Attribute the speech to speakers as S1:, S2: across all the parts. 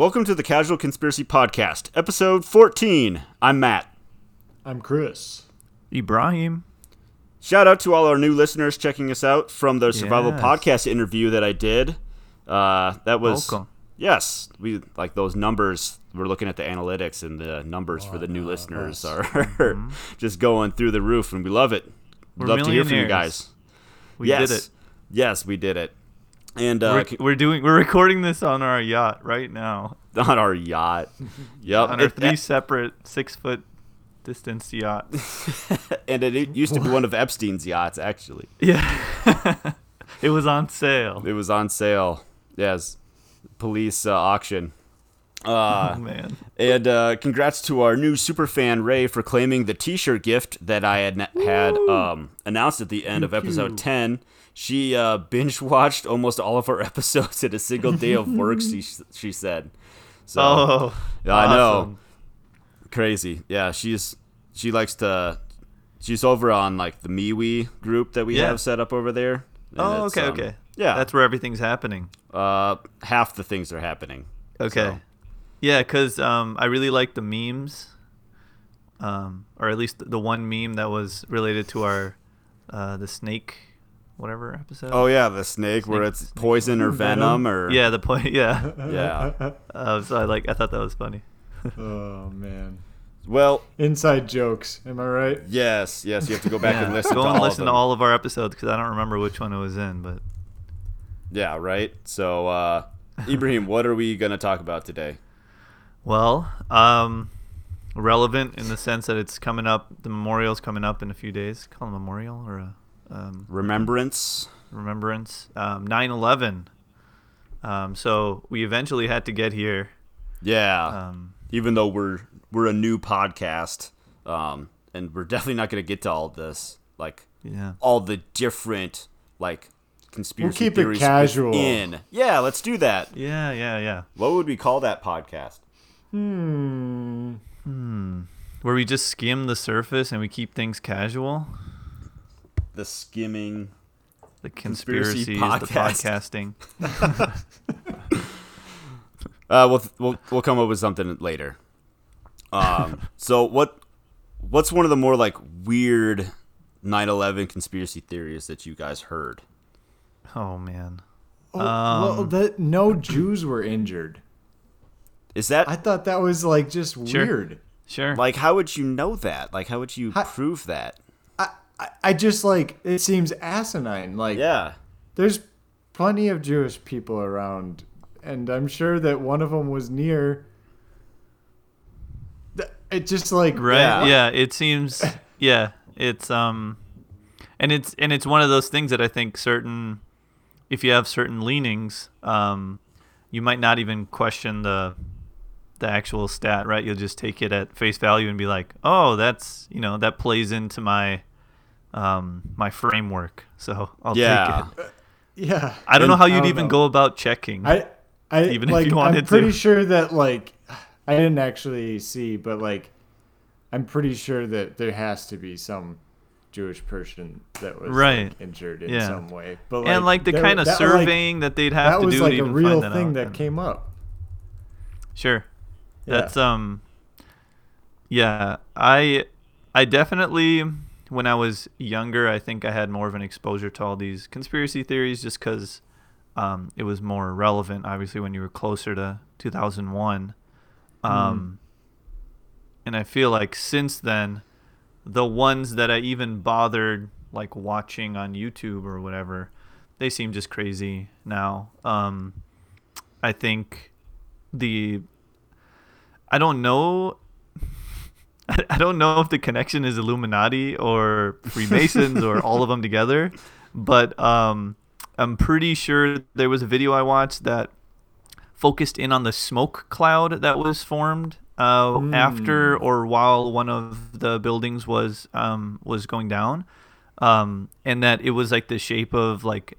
S1: Welcome to the Casual Conspiracy Podcast, episode 14. I'm Matt.
S2: I'm Chris.
S3: Ibrahim.
S1: Shout out to all our new listeners checking us out from the Survival
S3: Yes.
S1: Podcast interview that I did. Uh, that was
S3: Welcome.
S1: yes, we like those numbers. We're looking at the analytics, and the numbers for the new listeners are just going through the roof, and we love it. We'd
S3: We're
S1: love to hear from you guys.
S3: We
S1: yes,
S3: did it.
S1: Yes, we did it. And
S3: We're,
S1: uh,
S3: we're doing. We're recording this on our yacht right now.
S1: on our yacht. Yep.
S3: On our
S1: It-
S3: three separate six foot distance yachts.
S1: and it used to be one of Epstein's yachts, actually.
S3: yeah. it was on sale.
S1: It was on sale. Yes, police uh, auction. Uh,
S3: oh man.
S1: and uh, congrats to our new super fan Ray for claiming the T-shirt gift that I had had um, announced at the end of episode ten. She uh, binge watched almost all of her episodes in a single day of work. She she said. So
S3: Oh.
S1: yeah, I know. crazy. Yeah, she's she likes to. She's over on like the MeWe group that we
S3: Yeah.
S1: have set up over there.
S3: Oh, okay,
S1: um,
S3: okay.
S1: Yeah,
S3: That's where everything's happening.
S1: uh, half the things are happening.
S3: Okay.
S1: So,
S3: Yeah, because um, I really like the memes, um, or at least the one meme that was related to our uh, the snake, whatever episode.
S1: oh yeah, the snake where it's
S3: snake-
S1: poison or venom,
S2: Venom?
S1: or
S3: yeah, the point. Yeah.
S1: yeah.
S3: Uh, so I like. I thought that was funny.
S2: Oh man.
S1: Well,
S2: Inside jokes. Am I right?
S1: yes, yes. You have to go back and listen
S3: Go
S1: to
S3: and
S1: all
S3: listen
S1: of
S3: to all of our episodes because I don't remember which one it was in, but
S1: Yeah, right. So, uh, Ibrahim, what are we gonna talk about today?
S3: well, um, relevant in the sense that it's coming up. The memorial's coming up in a few days. Call it a memorial or a um,
S1: Remembrance.
S3: remembrance. Um, 9/11. Um, so we eventually had to get here.
S1: Yeah.
S3: Um,
S1: Even though we're we're a new podcast, um, and we're definitely not gonna get to all this, like
S3: yeah.
S1: all the different like conspiracy We
S2: keep it casual.
S1: In yeah, let's do that.
S3: Yeah, yeah, yeah.
S1: What would we call that podcast?
S2: Hmm.
S3: Hmm. Where we just skim the surface and we keep things casual.
S1: The skimming.
S3: The
S1: Conspiracy
S3: conspiracies, the podcasting.
S1: Uh, we'll we'll we'll come up with something later. Um, so what what's one of the more like weird 9/11 conspiracy theories that you guys heard?
S3: Oh man.
S2: Oh, well,
S3: Um,
S2: that no Jews were injured.
S1: Is that
S2: I thought that was like just
S3: Sure.
S2: weird.
S3: Sure.
S1: like how would you know that? Like how would you
S2: How-
S1: prove that?
S2: I, I I just like it seems asinine. Like
S1: Yeah.
S2: there's plenty of Jewish people around, and I'm sure that one of them was near. It just like
S3: right.
S1: Yeah.
S3: Yeah. It seems. Yeah. It's um, and it's and it's one of those things that I think certain, if you have certain leanings, um, you might not even question the, the actual stat. Right. You'll just take it at face value and be like, oh, that's you know that plays into my, um, my framework. So I'll
S1: Yeah.
S3: take it.
S2: yeah.
S3: I don't know how you'd
S2: don't
S3: even
S2: know.
S3: go about checking.
S2: I, I
S3: Even if
S2: like,
S3: you
S2: I'm pretty
S3: to.
S2: sure that like I didn't actually see, but like I'm pretty sure that there has to be some Jewish person that was like,
S3: Right.
S2: injured in
S3: Yeah.
S2: some way. But
S3: and like the
S2: there-
S3: kind of
S2: that, like,
S3: surveying that they'd have
S2: that
S3: to
S2: was
S3: do
S2: like
S3: to
S2: a
S3: even
S2: real
S3: find that
S2: thing
S3: out.
S2: that
S3: And-
S2: came up.
S3: Sure.
S2: Yeah.
S3: That's um yeah, I I definitely when I was younger, I think I had more of an exposure to all these conspiracy theories just cuz um it was more relevant obviously when you were closer to 2001. Um and I feel like since then the ones that I even bothered like watching on YouTube or whatever, they seem just crazy now. Um I think the I don't know. I I don't know if the connection is Illuminati or Freemasons or all of them together, but um, I'm pretty sure there was a video I watched that focused in on the smoke cloud that was formed uh, after or while one of the buildings was um, was going down, um, and that it was like the shape of like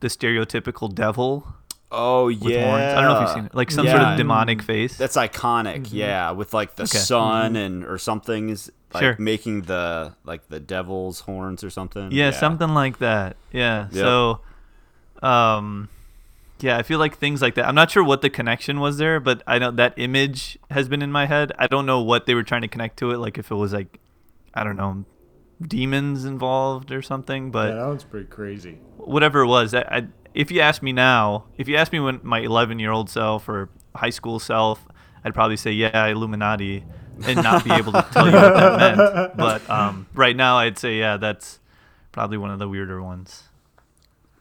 S3: the stereotypical devil
S1: Oh
S3: with
S1: yeah.
S3: horns. I don't know if you've seen it, like some sort of demonic face.
S1: That's iconic, yeah, with like the
S3: Okay.
S1: sun and or something is like
S3: Sure.
S1: making the like the devil's horns or something.
S3: Yeah, something like that. Yeah.
S1: Yep.
S3: So, um, yeah, I feel like things like that. I'm not sure what the connection was there, but I know that image has been in my head. I don't know what they were trying to connect to it, like if it was like, I don't know, demons involved or something. But
S2: yeah, that one's pretty crazy.
S3: whatever it was, I, I, if you ask me now, if you ask me when my 11 year old self or high school self, I'd probably say yeah, Illuminati, and not be able to tell you what that meant. But um, right now, I'd say yeah, that's probably one of the weirder ones.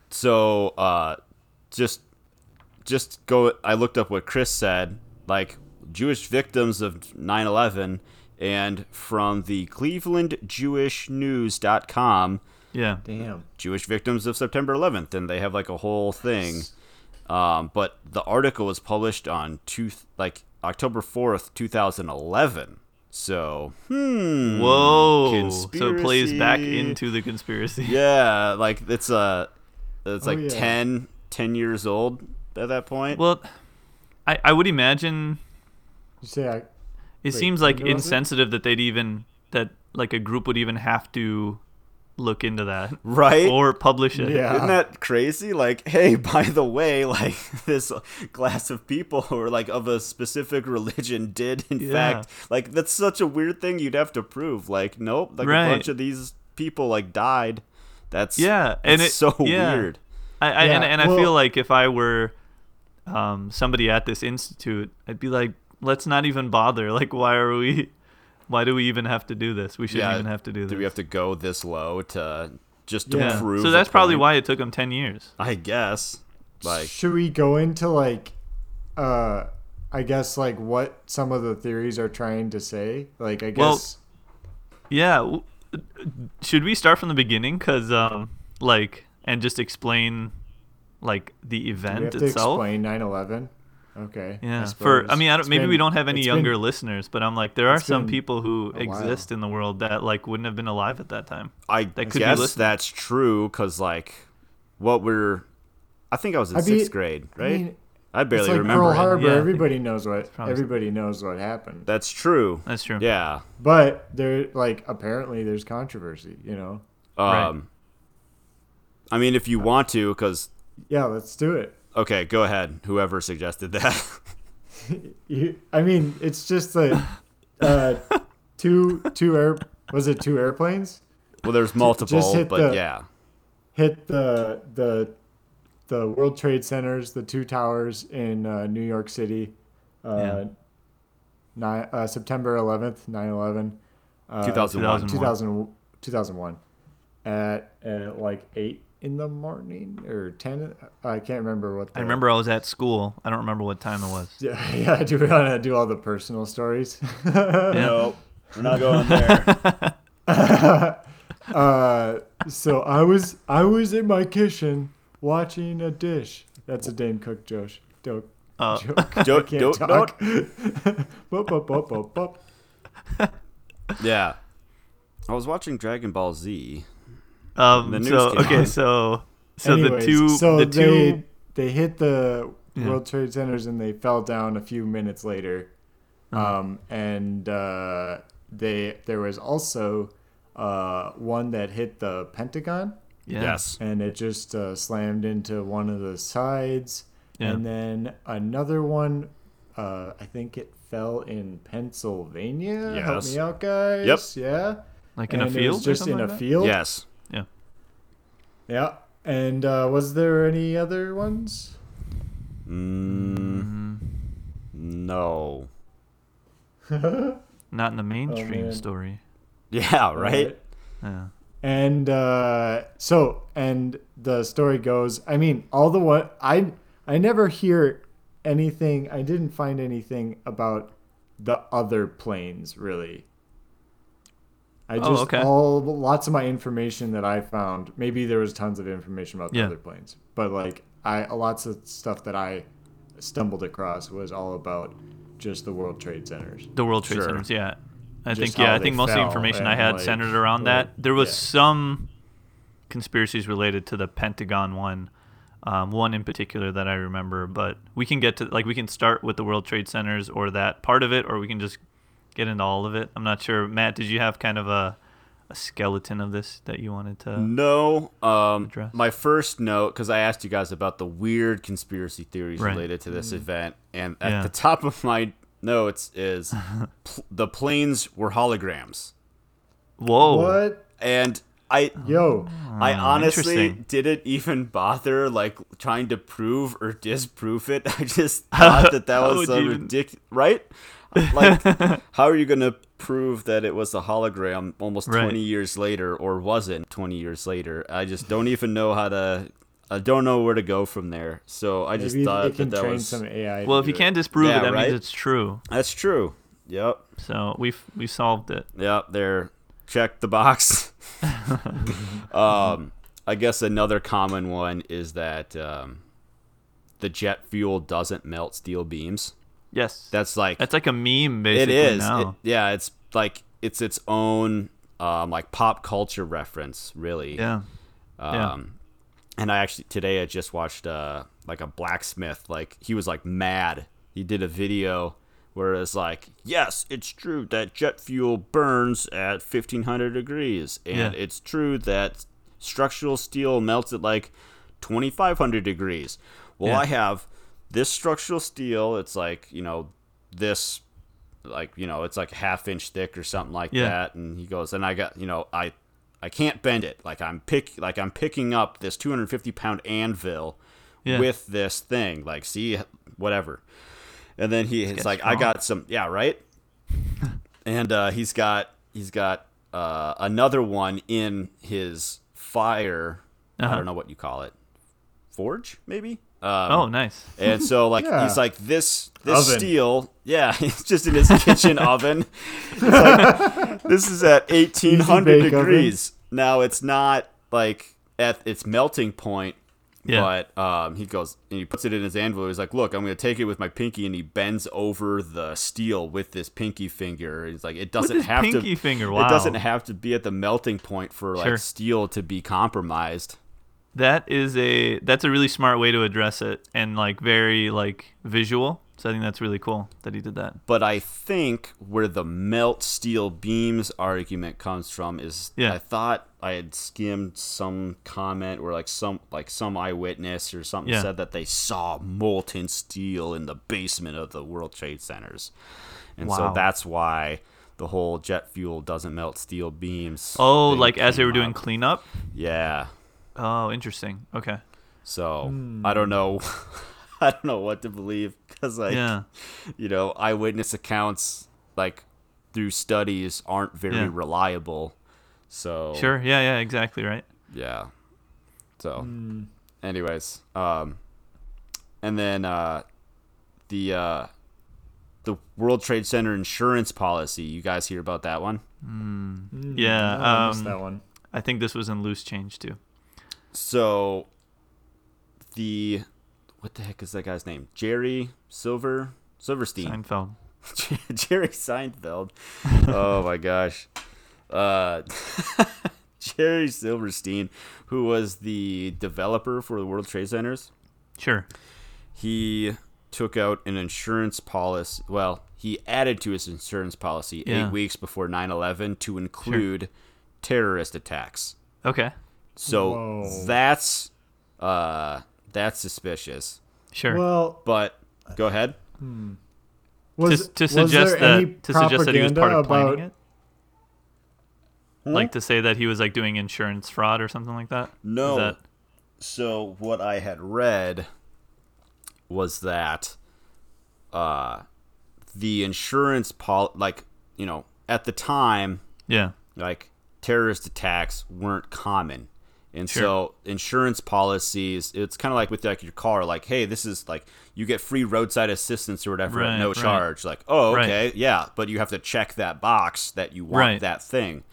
S1: So, uh, just just go. I looked up what Chris said, like Jewish victims of 9/11, and from the ClevelandJewishNews.com,
S3: Yeah.
S2: Damn.
S1: Jewish victims of September 11th, and they have like a whole thing. Um, but the article was published on two like October 4th, 2011. So, hmm.
S3: Whoa. So it plays back into the conspiracy.
S1: Yeah, like it's uh it's
S2: Oh,
S1: like
S2: yeah.
S1: ten, 10 years old at that point.
S3: Well, I, I would imagine
S2: You say I,
S3: it
S2: Wait,
S3: seems like
S2: when was it?
S3: insensitive that they'd even that like a group would even have to look into that
S1: right?
S3: or publish it.
S2: Yeah.
S1: Isn't that crazy? Like, hey, by the way, like this class of people who are like of a specific religion did in
S3: Yeah.
S1: fact like that's such a weird thing you'd have to prove. Like, nope, like
S3: Right.
S1: a bunch of these people like died. That's
S3: Yeah, and
S1: it's so
S3: yeah.
S1: weird.
S3: I, I and,
S2: Yeah,
S3: and I
S2: well-
S3: feel like if I were um, somebody at this institute, I'd be like, let's not even bother. Like, why are we? Why do we even have to do this? We shouldn't
S1: Yeah,
S3: even have to do this.
S1: Do we have to go this low to just to
S2: Yeah.
S1: prove?
S3: so that's probably
S1: point?
S3: why it took them ten years.
S1: I guess. Like,
S2: should we go into like, uh, I guess like what some of the theories are trying to say? Like, I
S3: Well,
S2: guess.
S3: Yeah. Should we start from the beginning? Cause um, like, and just explain, like, the
S2: do we
S3: event
S2: have to
S3: itself.
S2: explain 9/11. Okay.
S3: Yeah. For. I mean, I don't,
S2: It's
S3: maybe
S2: been-
S3: we don't have any younger
S2: been-
S3: listeners, but I'm like, there are some people who
S2: a while.
S3: exist in the world that like wouldn't have been alive at that time.
S1: I
S3: That could
S1: guess
S3: listening.
S1: that's true because like what we're I think I was in
S2: I mean-
S1: sixth grade, right? I,
S2: mean,
S1: barely
S2: it's like
S1: remember
S2: Pearl. Harbor.
S3: Yeah,
S2: everybody knows what
S3: probably-
S2: everybody knows what happened.
S1: That's true.
S3: That's true.
S1: Yeah.
S2: But there, like, apparently there's controversy. You know.
S3: Right.
S1: Um I mean if you want to cuz
S2: Yeah, let's do it.
S1: Okay, go ahead. Whoever suggested that.
S2: You, I mean, it's just like uh, two two air was it two airplanes
S1: well, there's multiple,
S2: hit
S1: but
S2: the-
S1: yeah.
S2: hit the the the World Trade Centers, the two towers in uh, New York City, uh,
S3: Yeah.
S2: nine, uh, September 11th, 9/11, uh,
S1: 2001.
S2: 2000, 2001 at, at like eight in the morning or ten. I can't remember what. The,
S3: I remember I was at school. I don't remember what time it was.
S2: Yeah, yeah. Do we want to do all the personal stories?
S1: No. We're not going there.
S2: Uh, so I was I was in my kitchen watching a dish. That's a Dane Cook joke. Joke.
S3: Uh,
S2: joke. I
S1: Don't-
S2: can't
S1: don't-
S2: talk. Bop, bop, bop, bop, bop.
S1: yeah. I was watching Dragon Ball Z.
S3: um.
S1: The news
S3: So
S1: came
S3: okay.
S1: on.
S3: So so
S2: Anyways,
S3: the two
S2: so
S3: the
S2: they
S3: two
S2: they hit the
S3: Yeah.
S2: World Trade Centers and they fell down a few minutes later.
S3: Uh-huh.
S2: Um, and uh, they there was also uh, one that hit the Pentagon.
S3: yeah.
S1: Yes.
S2: and it just uh, slammed into one of the sides.
S3: Yeah.
S2: And then another one, uh, I think it fell in Pennsylvania. Help me out, guys. Yep. Yeah.
S3: like in
S2: and
S3: a
S2: It
S3: field
S2: was
S3: or
S2: just in
S3: something
S2: a
S3: that?
S2: field.
S1: Yes.
S2: Yeah. And uh, was there any other ones?
S1: Mm, no.
S3: Not in the mainstream
S2: man.
S3: story.
S1: Yeah, right?
S3: Yeah.
S2: And uh, so, and the story goes. I mean, all the what I I never hear anything. I didn't find anything about the other planes really. I
S3: Oh,
S2: just
S3: okay.
S2: all lots of my information that I found. Maybe there was tons of information about the
S3: Yeah.
S2: other planes, but like I lots of stuff that I stumbled across was all about just the World Trade Centers.
S3: The World Trade
S1: Sure.
S3: Centers, yeah. I
S2: Just
S3: think yeah, I think most of the information I had
S2: like,
S3: centered around
S2: like,
S3: that. There was
S2: yeah.
S3: some conspiracies related to the Pentagon one. Um, one in particular that I remember, but we can get to like we can start with the World Trade Centers or that part of it, or we can just get into all of it. I'm not sure. Matt, did you have kind of a a skeleton of this that you wanted to?
S1: No. Um,
S3: address?
S1: my first note, because I asked you guys about the weird conspiracy theories
S3: Right.
S1: related to this event, and at
S3: Yeah.
S1: the top of my notes is pl- the planes were holograms,
S3: Whoa.
S2: What?
S1: and I.
S2: Yo,
S1: I honestly didn't even bother like trying to prove or disprove it. I just thought that that was so ridiculous, right? Like, how are you gonna prove that it was a hologram almost
S3: Right.
S1: twenty years later, or wasn't twenty years later? I just don't even know how to. I don't know where to go from there. So I just thought
S2: can
S1: that that
S2: train
S1: was
S2: some AI.
S3: Well, if you
S2: it.
S3: can't disprove
S1: Yeah,
S3: it, that
S1: right?
S3: means it's true.
S1: that's true. Yep,
S3: So we've we solved it.
S1: yep. There, check the box. um, I guess another common one is that um, the jet fuel doesn't melt steel beams.
S3: Yes.
S1: That's like
S3: That's like a meme,
S1: it
S3: basically.
S1: is.
S3: Now.
S1: It- yeah, it's like it's its own um, like pop culture reference, really.
S3: yeah.
S1: Um,
S3: yeah.
S1: And I actually today I just watched uh like a blacksmith like he was like mad. He did a video where it's like, yes, it's true that jet fuel burns at 1500 degrees, and
S3: Yeah.
S1: it's true that structural steel melts at like 2500 degrees. Well,
S3: Yeah.
S1: I have this structural steel. It's like you know this like you know it's like half inch thick or something like
S3: Yeah.
S1: that and he goes and i got you know i i can't bend it like i'm pick like i'm picking up this 250 pound anvil
S3: Yeah.
S1: with this thing like see whatever and then he he's like i got some yeah right and uh he's got he's got uh another one in his fire i
S3: Uh-huh.
S1: don't know what you call it forge maybe um,
S3: Oh, nice.
S1: and so like
S2: Yeah.
S1: he's like this this
S2: Oven.
S1: steel, yeah, it's just in his kitchen oven. Like, this is at eighteen hundred
S2: bake oven.
S1: degrees. Now it's not like at its melting point.
S3: Yeah.
S1: But um, he goes and he puts it in his anvil. He's like, "Look, I'm gonna take it with my pinky," and he bends over the steel with this pinky finger. He's like, "It doesn't have
S3: pinky
S1: to.
S3: finger,
S1: It doesn't have to be at the melting point for like
S3: Sure.
S1: steel to be compromised."
S3: That is a that's a really smart way to address it and like very like visual. So I think that's really cool that he did that.
S1: But I think where the melt steel beams argument comes from is
S3: Yeah.
S1: I thought I had skimmed some comment where like some like some eyewitness or something
S3: Yeah.
S1: said that they saw molten steel in the basement of the World Trade Centers. And so that's why the whole jet fuel doesn't melt steel beams.
S3: Oh, like as they were doing cleanup.
S1: Yeah.
S3: Oh, interesting. Okay.
S1: So
S3: Hmm.
S1: I don't know I don't know what to believe because like
S3: Yeah.
S1: you know, eyewitness accounts like through studies aren't very
S3: Yeah.
S1: reliable. So
S3: Sure. Yeah. Yeah. Exactly. Right.
S1: yeah. So anyways, um and then uh the uh the World Trade Center insurance policy, you guys hear about that one?
S3: Yeah.
S2: Oh, I missed
S3: um,
S2: that one.
S3: I think this was in loose change too.
S1: So the what the heck is that guy's name? Jerry Silver Silverstein.
S3: Seinfeld.
S1: Jerry Seinfeld. oh my gosh. Uh, Jerry Silverstein, who was the developer for the World Trade Centers,
S3: Sure.
S1: he took out an insurance policy. Well, he added to his insurance policy
S3: Yeah.
S1: eight weeks before 9 11 to include terrorist attacks.
S3: Okay.
S1: So
S2: Whoa.
S1: that's uh, that's suspicious.
S3: Sure.
S2: Well,
S1: But go ahead.
S2: was,
S3: to, to
S2: was
S3: suggest
S2: there any
S3: that to suggest that he was part of
S2: propaganda
S3: planning it. Like to say that he was like doing insurance fraud or something like that.
S1: No.
S3: that-
S1: So what I had read was that uh the insurance pol like, you know, at the time,
S3: yeah.
S1: like terrorist attacks weren't common. And
S3: Sure.
S1: so insurance policies, it's kind of like with like your car, like, hey, this is like you get free roadside assistance or whatever
S3: Right,
S1: at no
S3: right.
S1: charge. Like, oh,
S3: Right.
S1: okay, yeah, but you have to check that box that you want
S3: Right.
S1: that thing.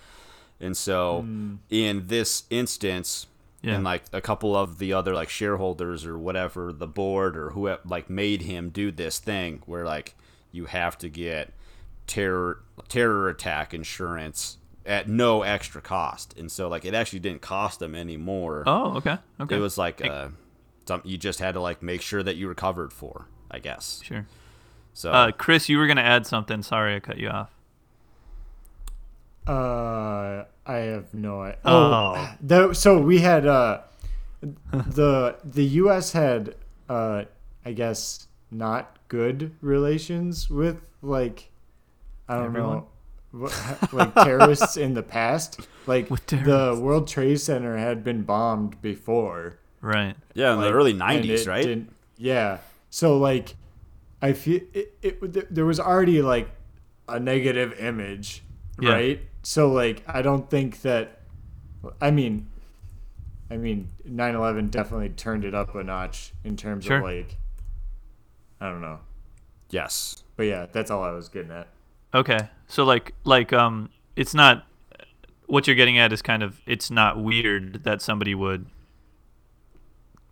S1: And so hmm. in this instance,
S3: Yeah.
S1: and like a couple of the other like shareholders or whatever, the board or who like made him do this thing where like you have to get terror terror attack insurance at no extra cost. And so like it actually didn't cost them anymore.
S3: Oh, okay. Okay.
S1: It was like uh something you just had to like make sure that you were covered for, I guess.
S3: sure.
S1: So
S3: Uh, Chris, you were gonna add something. Sorry, I cut you off.
S2: Uh, I have no idea.
S3: Oh.
S2: Oh, the, so we had uh, the the U.S. had uh, I guess not good relations with like I don't
S3: Everyone?
S2: know. What- Like terrorists in the past, like the. World Trade Center had been bombed before,
S3: Right.
S1: Yeah, in the early '90s, right?
S2: yeah. So like, I feel it, it. There was already like a negative image,
S3: Yeah.
S2: right? So like, I don't think that. I mean, I mean, 9/11 definitely turned it up a notch in terms
S3: Sure.
S2: of like. I don't know,
S1: Yes.
S2: but yeah, that's all I was getting at.
S3: Okay. So like like um it's not what you're getting at is kind of it's not weird that somebody would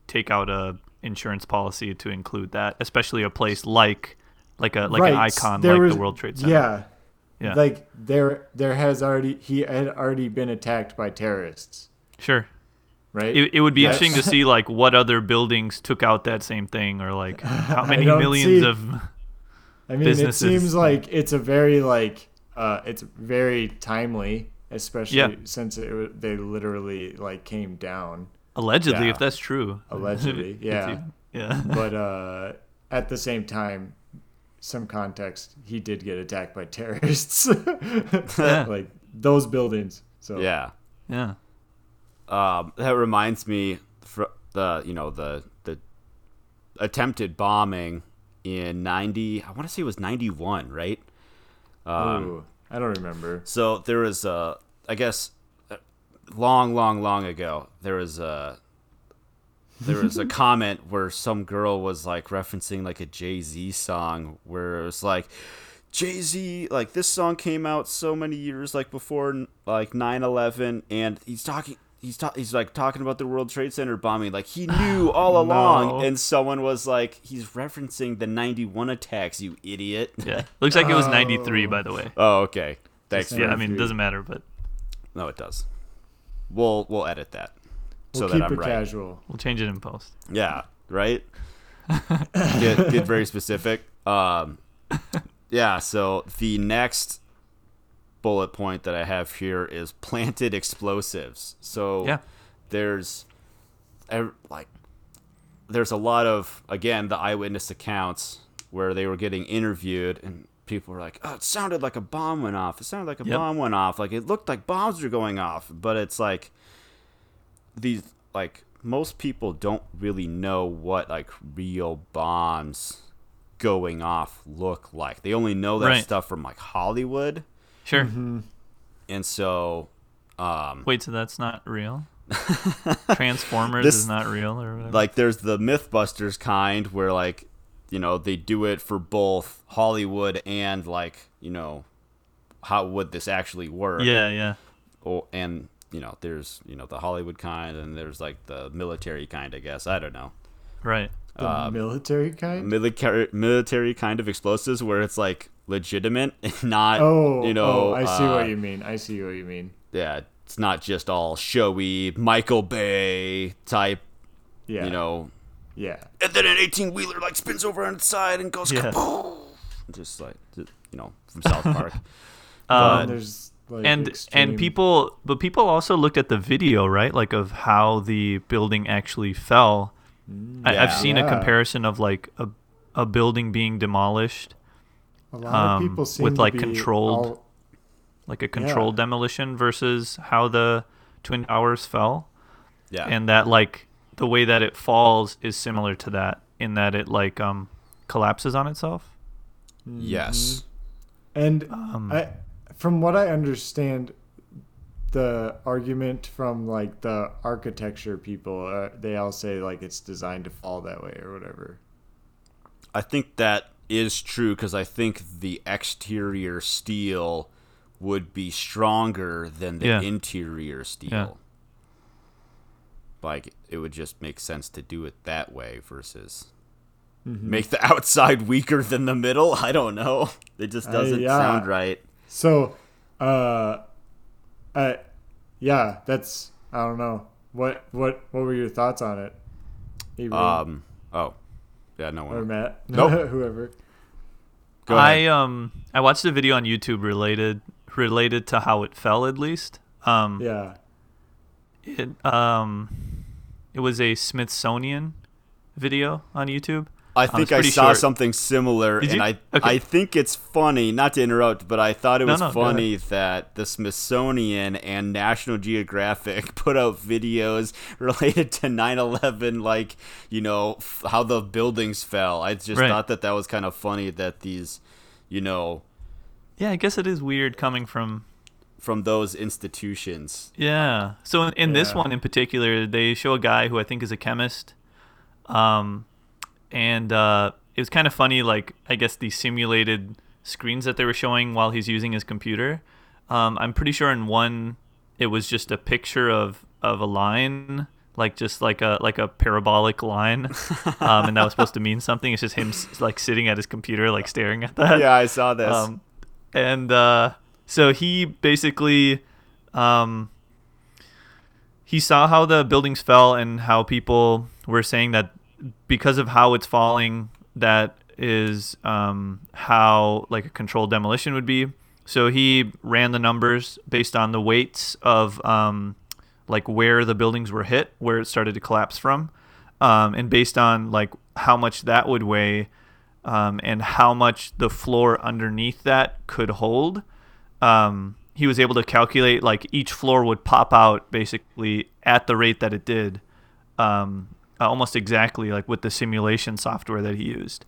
S3: take out a insurance policy to include that, especially a place like like a like an icon
S2: there
S3: like
S2: was-
S3: the World Trade Center.
S2: Yeah,
S3: Yeah.
S2: like there, there has already he had already been attacked by terrorists,
S3: sure.
S2: right?
S3: It, it would be
S2: That's-
S3: interesting to see like what other buildings took out that same thing or like how many millions
S2: see-
S3: of
S2: I mean,
S3: businesses.
S2: it seems like it's a very like uh, it's very timely, especially
S3: Yeah.
S2: since it, they literally like came down
S3: allegedly
S1: Yeah.
S3: if that's true.
S2: allegedly, yeah.
S3: yeah.
S2: but uh, at the same time, some context, he did get attacked by terrorists, like those buildings. So
S1: Yeah.
S3: yeah.
S1: Um, that reminds me, fr- the you know the the attempted bombing in '90. I want to say it was '91, right? Um,
S2: Ooh, I don't remember.
S1: So there was a, I guess, uh, long, long, long ago, there was a, there was a comment where some girl was like referencing like a Jay Z song where it was like, Jay Z, like this song came out so many years like before like 9/11, and he's talking. He's, ta- he's like talking about the World Trade Center bombing, like he knew all along.
S3: No.
S1: And someone was like, "He's referencing the '91 attacks, you idiot."
S3: Yeah. Looks like it was 93 by the way.
S1: Oh, okay. Thanks.
S3: Yeah, I mean, it doesn't matter, but
S1: No, it does. We'll we'll edit that
S2: We'll
S1: so
S2: keep
S1: that I'm
S2: it
S1: right.
S2: casual.
S3: we'll change it in post.
S1: Yeah, right. get get very specific. Um, yeah. So the next bullet point that I have here is planted explosives. So
S3: Yeah.
S1: there's like there's a lot of again the eyewitness accounts where they were getting interviewed and people were like oh it sounded like a bomb went off it sounded like a
S3: Yep.
S1: bomb went off like it looked like bombs were going off but it's like these like most people don't really know what like real bombs going off look like they only know that
S3: Right.
S1: stuff from like hollywood
S3: Sure.
S2: Mm-hmm.
S1: and so um
S3: Wait, so that's not real? Transformers
S1: This-
S3: is not real or whatever?
S1: like there's the mythbusters kind where like you know they do it for both hollywood and like you know how would this actually work
S3: yeah, yeah.
S1: or, and you know there's you know the hollywood kind and there's like the military kind i guess i don't know
S3: Right.
S2: The
S1: Um,
S2: military kind.
S1: military military kind of explosives where it's like legitimate and not
S2: Oh,
S1: you know
S2: oh, I see
S1: uh,
S2: what you mean. I see what you mean.
S1: yeah it's not just all showy michael bay type
S2: Yeah.
S1: you know
S2: Yeah.
S1: and then an 18 wheeler like spins over on its side and goes
S3: Yeah.
S1: kaboom! just like you know from south park
S3: Um,
S2: and there's like
S3: and
S2: extreme-
S3: and people but people also looked at the video right like of how the building actually fell I, i've
S1: Yeah.
S3: seen a comparison of like a, a building being demolished
S2: a lot
S3: um,
S2: of people seem
S3: with,
S2: to
S3: like,
S2: be
S3: controlled-
S2: all-
S3: like a controlled demolition versus how the twin towers fell.
S1: Yeah.
S3: And that like the way that it falls is similar to that in that it like um collapses on itself.
S1: Yes.
S2: And
S3: Um,
S2: I, from what I understand, the argument from like the architecture people, uh, they all say like it's designed to fall that way or whatever.
S1: i think that is true because i think the exterior steel would be stronger than the
S3: Yeah.
S1: interior steel
S3: Yeah.
S1: like it would just make sense to do it that way versus
S2: Mm-hmm.
S1: make the outside weaker than the middle i don't know it just
S2: Uh,
S1: doesn't
S2: yeah.
S1: sound right
S2: So, uh, I, yeah, that's I don't know what what what were your thoughts on it, Avery
S1: um oh yeah no one.
S2: or
S1: one
S2: Matt?
S1: Nope.
S2: whoever.
S1: go
S3: I
S1: ahead
S3: um I watched a video on YouTube related related to how it fell, at least. Um,
S2: Yeah.
S3: it um, it was a Smithsonian video on YouTube.
S1: I think I saw
S3: short.
S1: something similar, and? I
S3: Okay.
S1: I think it's funny. Not to interrupt, but I thought it was
S3: no, go
S1: funny that the Smithsonian and National Geographic put out videos related to 9/11, like you know f- how the buildings fell. I just
S3: Right.
S1: thought that that was kind of funny that these, you know,
S3: Yeah, I guess it is weird coming from
S1: from those institutions.
S3: Yeah. So in, in this one in particular, they show a guy who I think is a chemist, um, and uh, it was kind of funny. Like I guess the simulated screens that they were showing while he's using his computer. Um, I'm pretty sure in one it was just a picture of of a line, like just like a like a parabolic line, um, and that was supposed to mean something. It's just him s- like sitting at his computer, like staring at that.
S1: Yeah, I saw this.
S3: Um, and uh, so he basically um, he saw how the buildings fell and how people were saying that because of how it's falling, that is um, how like a controlled demolition would be. So he ran the numbers based on the weights of um, like where the buildings were hit, where it started to collapse from, um, and based on like how much that would weigh um, and how much the floor underneath that could hold. Um, he was able to calculate like each floor would pop out basically at the rate that it did, um, almost exactly like with the simulation software that he used.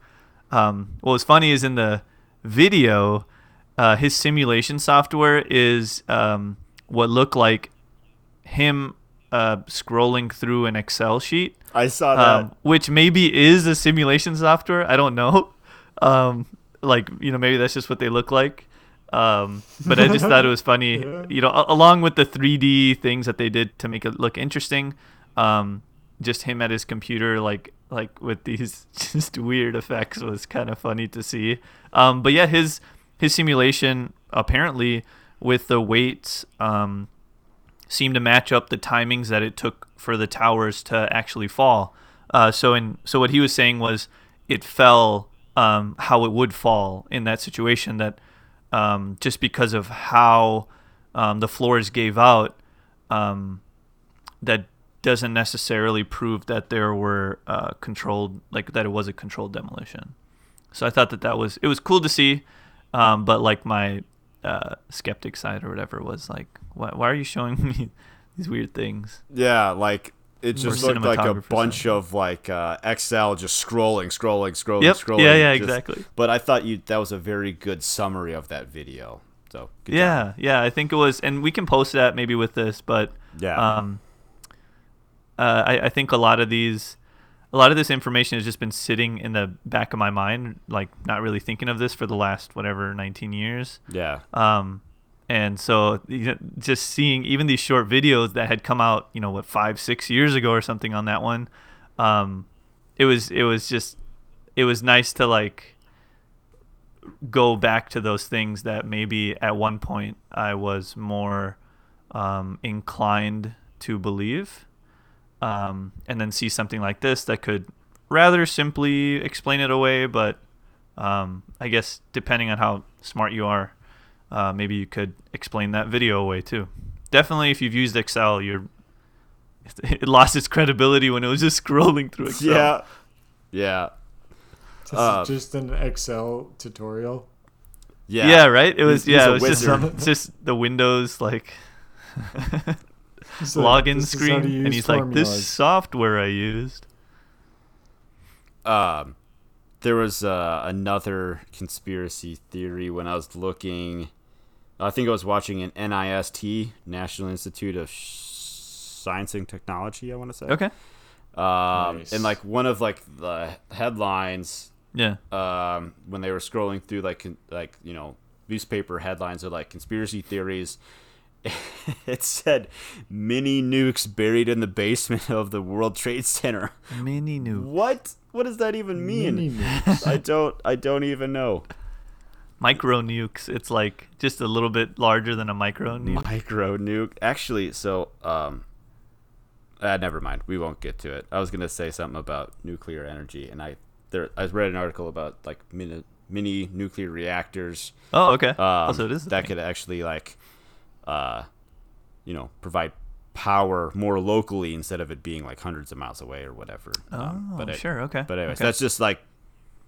S3: Um, what was funny is in the video, uh, his simulation software is um, what looked like him uh, scrolling through an Excel sheet
S1: I saw that.
S3: um, which maybe is a simulation software. I don't know. Um, like you know, maybe that's just what they look like. Um, but I just thought it was funny.
S2: Yeah.
S3: You know, along with the 3D things that they did to make it look interesting. Um, just him at his computer, like like with these just weird effects, was kind of funny to see. Um, but yeah, his his simulation apparently with the weights um, seemed to match up the timings that it took for the towers to actually fall. Uh, so in so what he was saying was it fell um, how it would fall in that situation. That um, just because of how um, the floors gave out, um, that doesn't necessarily prove that there were uh, controlled like that it was a controlled demolition. So I thought that that was it was cool to see, um, but like my uh, skeptic side or whatever was like, why, why are you showing me these weird things?
S1: Yeah, like it
S3: Or
S1: just looked like a bunch
S3: side.
S1: of like uh, Excel just scrolling, scrolling, scrolling,
S3: Yep.
S1: scrolling.
S3: Yeah, yeah,
S1: just-
S3: exactly.
S1: But I thought you that was a very good summary of that video. So good job.
S3: yeah, yeah, I think it was, and we can post that maybe with this, but
S1: yeah,
S3: um, uh, I, I think a lot of these, a lot of this information has just been sitting in the back of my mind, like not really thinking of this for the last whatever 19 years.
S1: yeah,
S3: Um, and so you know, just seeing even these short videos that had come out, you know, what five, six years ago or something on that one, um, it was it was just it was nice to like go back to those things that maybe at one point I was more um, inclined to believe, um, and then see something like this that could rather simply explain it away, but um, I guess depending on how smart you are, uh, maybe you could explain that video away too. Definitely, if you've used Excel, you're it lost its credibility when it was just scrolling through Excel.
S1: yeah, yeah,
S2: This
S1: Uh,
S2: is just an Excel tutorial.
S1: yeah.
S3: Yeah, right. It was
S1: He's-
S3: yeah,
S1: he's
S3: it
S1: a
S3: was just
S1: wizard.
S3: some just the Windows like
S2: So
S3: login
S2: this is how to
S3: screen, and
S2: use
S3: he's like, "This software I used."
S1: um, there was uh, another conspiracy theory when I was looking. I think I was watching an NIST, National Institute of Science and Technology. I want to say.
S3: Okay.
S1: Um,
S2: Nice.
S1: and like one of like the headlines
S3: Yeah.
S1: um, when they were scrolling through like like you know newspaper headlines of like conspiracy theories it said mini nukes buried in the basement of the world trade center
S3: Mini nuke.
S1: what what does that even mean
S2: Mini nukes.
S1: i don't i don't even know
S3: Micro nukes. It's like just a little bit larger than a micro nuke.
S1: micro nuke actually so um uh, never mind we won't get to it i was gonna say something about nuclear energy and i there i read an article about like mini mini nuclear reactors.
S3: Oh, okay.
S1: Um,
S3: oh, so it is
S1: that
S3: thing.
S1: could actually like, uh, you know, provide power more locally instead of it being like hundreds of miles away or whatever. Um,
S3: Oh,
S1: it-
S3: sure. Okay.
S1: But anyways,
S3: Okay.
S1: that's just like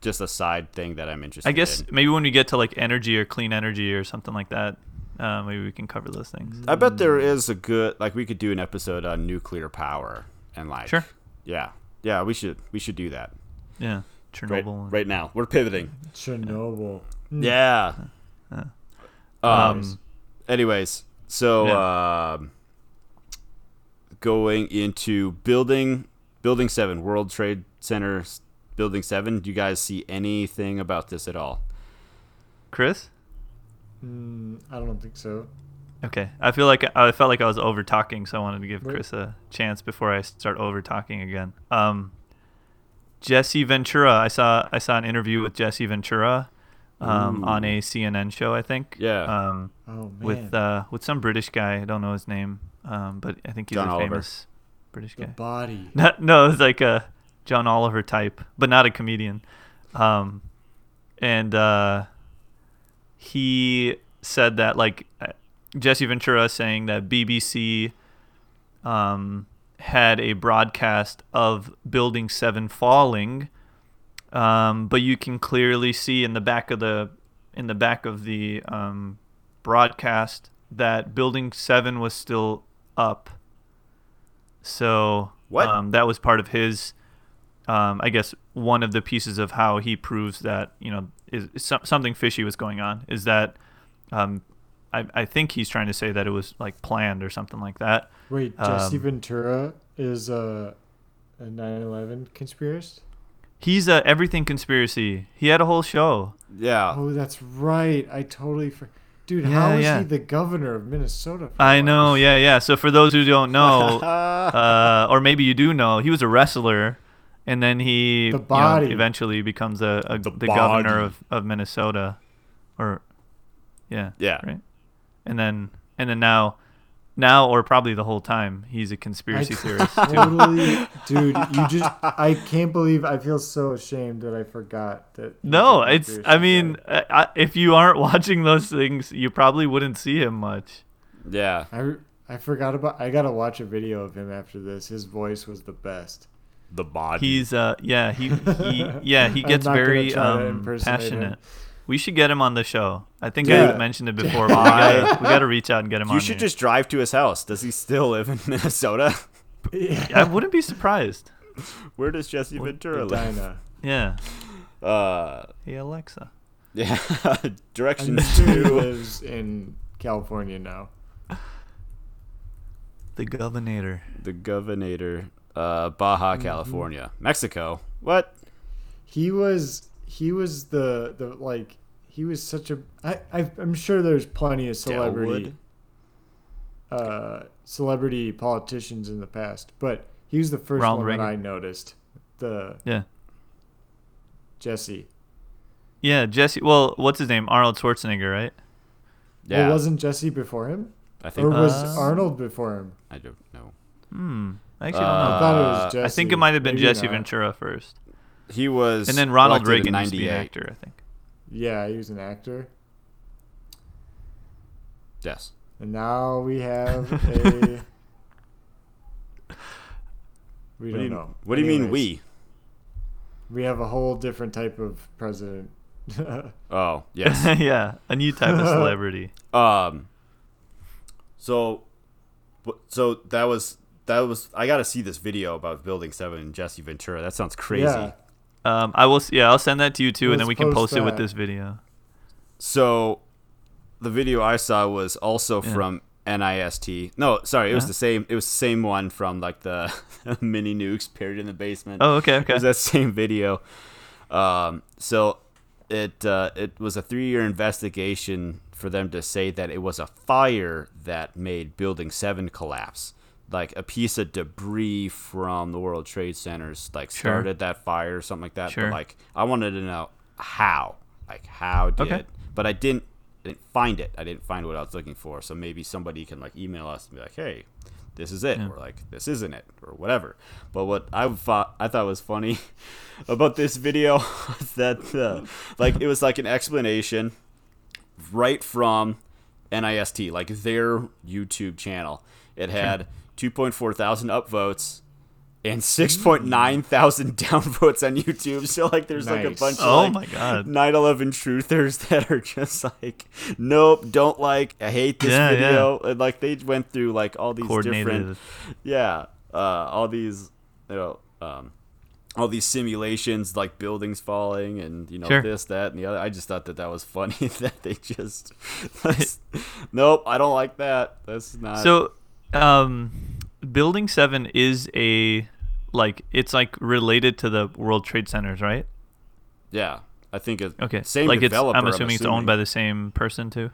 S1: just a side thing that I'm interested.
S3: I guess
S1: in.
S3: maybe when we get to like energy or clean energy or something like that, uh, maybe we can cover those things.
S1: I bet there is a good like we could do an episode on nuclear power and like
S3: Sure.
S1: yeah yeah we should we should do that
S3: Yeah.
S1: right
S3: Chernobyl. and-
S1: right now we're pivoting
S2: Chernobyl.
S1: yeah
S3: Yeah.
S1: um,
S3: Um,
S1: anyways so um going into building building 7 World Trade Center building 7 do you guys see anything about this at all
S3: Chris?
S2: Mm, I don't think so.
S3: Okay. I feel like I felt like I was over talking, so I wanted to give
S2: Wait.
S3: Chris a chance before I start over talking again. Um, Jesse Ventura. I saw I saw an interview with Jesse Ventura um, on a CNN show, I think.
S1: Yeah.
S3: Um,
S2: Oh man.
S3: with uh, with some British guy. I don't know his name, um, but I think he's
S1: John
S3: a
S1: Oliver.
S3: famous British
S2: the
S3: guy.
S2: body.
S3: No, no, it's like a John Oliver type, but not a comedian. Um, and uh, he said that like uh, Jesse Ventura saying that BBC um, had a broadcast of Building Seven falling, um, but you can clearly see in the back of the in the back of the um, broadcast that Building Seven was still up. So
S1: What?
S3: Um, that was part of his, um, I guess, one of the pieces of how he proves that you know is, is some, something fishy was going on. Is that um, I, I think he's trying to say that it was like planned or something like that.
S2: Wait, Jesse
S3: Um,
S2: Ventura is a a 9/11 conspiracist.
S3: He's a everything conspiracy. He had a whole show.
S1: yeah
S2: Oh, that's right. I totally for. Dude,
S3: Yeah,
S2: how is
S3: yeah.
S2: he the governor of Minnesota? for
S3: I
S2: once?
S3: know, yeah, yeah. So for those who don't know, uh, or maybe you do know, he was a wrestler, and then he
S2: The
S3: you know, eventually becomes a, a
S1: The
S3: the, governor of, of Minnesota, or yeah,
S1: yeah
S3: right. And then and then now, now or probably the whole time, he's a conspiracy
S2: I
S3: theorist too.
S2: Totally, dude. You just. I can't believe. I feel so ashamed that I forgot that.
S3: No, it's i mean. I, I, if you aren't watching those things, you probably wouldn't see him much.
S1: yeah
S2: I I forgot about. I gotta watch a video of him after this. His voice was the best.
S1: the body
S3: He's uh yeah he, he yeah he gets very
S2: try to
S3: um
S2: impersonate him.
S3: Passionate. We should get him on the show. I think
S2: Yeah.
S3: I mentioned it before. But we, gotta, we gotta reach out and get him
S1: you
S3: on.
S1: should
S3: here.
S1: just drive to his house does he still live in Minnesota
S2: Yeah.
S3: I wouldn't be surprised.
S1: where does Jesse Ventura live
S2: Edina.
S3: Yeah.
S1: uh
S3: Hey Alexa.
S1: yeah
S2: I'm
S1: directions to
S2: lives in California now.
S3: The governor.
S1: the governor uh Baja California Mexico what
S2: He was he was the the like he was such a I, I I'm sure there's plenty of celebrity uh celebrity politicians in the past, but he was the first
S3: Ronald
S2: one
S3: Reagan.
S2: that I noticed. The
S3: Yeah.
S2: Jesse.
S3: Yeah, Jesse. Well, what's his name? Arnold Schwarzenegger, right?
S1: yeah
S2: Well, wasn't Jesse before him?
S1: I think
S2: Or was
S3: Uh,
S2: Arnold before him?
S1: I don't know
S3: Hmm. I actually
S1: Uh,
S3: don't
S2: I
S3: know.
S2: thought it was
S1: Uh,
S2: Jesse.
S3: I think it might have been
S2: Maybe
S3: Jesse
S2: not.
S3: Ventura first,
S1: he was
S3: and then Ronald Reagan used to be an actor. I think.
S2: Yeah, he was an actor.
S1: yes
S2: And now we have a. We
S1: what
S2: don't
S1: do you,
S2: know.
S1: what do you mean we
S2: We have a whole different type of president.
S1: oh yes
S3: yeah, a new type of celebrity.
S1: Um. So, so that was that was. I got to see this video about Building Seven and Jesse Ventura. That sounds crazy.
S2: Yeah.
S3: Um, I will. Yeah, I'll send that to you too, and then we can
S2: post
S3: post it with this video.
S1: So, the video I saw was also
S3: Yeah.
S1: from NIST. No, sorry, it was the same. It was the same one from like the mini nukes buried in the basement.
S3: Oh, okay, okay.
S1: It
S3: okay.
S1: was that same video. Um, so it uh, it was a three year investigation for them to say that it was a fire that made Building Seven collapse. Like a piece of debris from the World Trade Centers, like
S3: Sure.
S1: started that fire or something like that.
S3: Sure.
S1: But like, I wanted to know how, like how did,
S3: Okay.
S1: but I didn't, I didn't find it. I didn't find what I was looking for. So maybe somebody can like email us and be like, hey, this is it or like this isn't it or whatever. But what I thought I thought was funny about this video was that uh, like it was like an explanation right from NIST, like their YouTube channel. It had 2.4 thousand upvotes and 6.9 thousand downvotes on YouTube. So like there's like a
S2: Nice.
S1: bunch
S3: Oh
S1: of
S3: my
S1: like
S3: god.
S1: 9/11 truthers that are just like nope, don't like, I hate this
S3: Yeah,
S1: video. And like they went through like all these different yeah, uh all these you know um all these simulations like buildings falling and you know
S3: Sure.
S1: this that and the other i just thought that that was funny that they just nope i don't like that that's not
S3: So, um, Building Seven is a like it's like related to the World Trade Centers, right?
S1: yeah i think it's
S3: Okay.
S1: same
S3: like
S1: developer
S3: it's. I'm assuming it's owned by the same person too.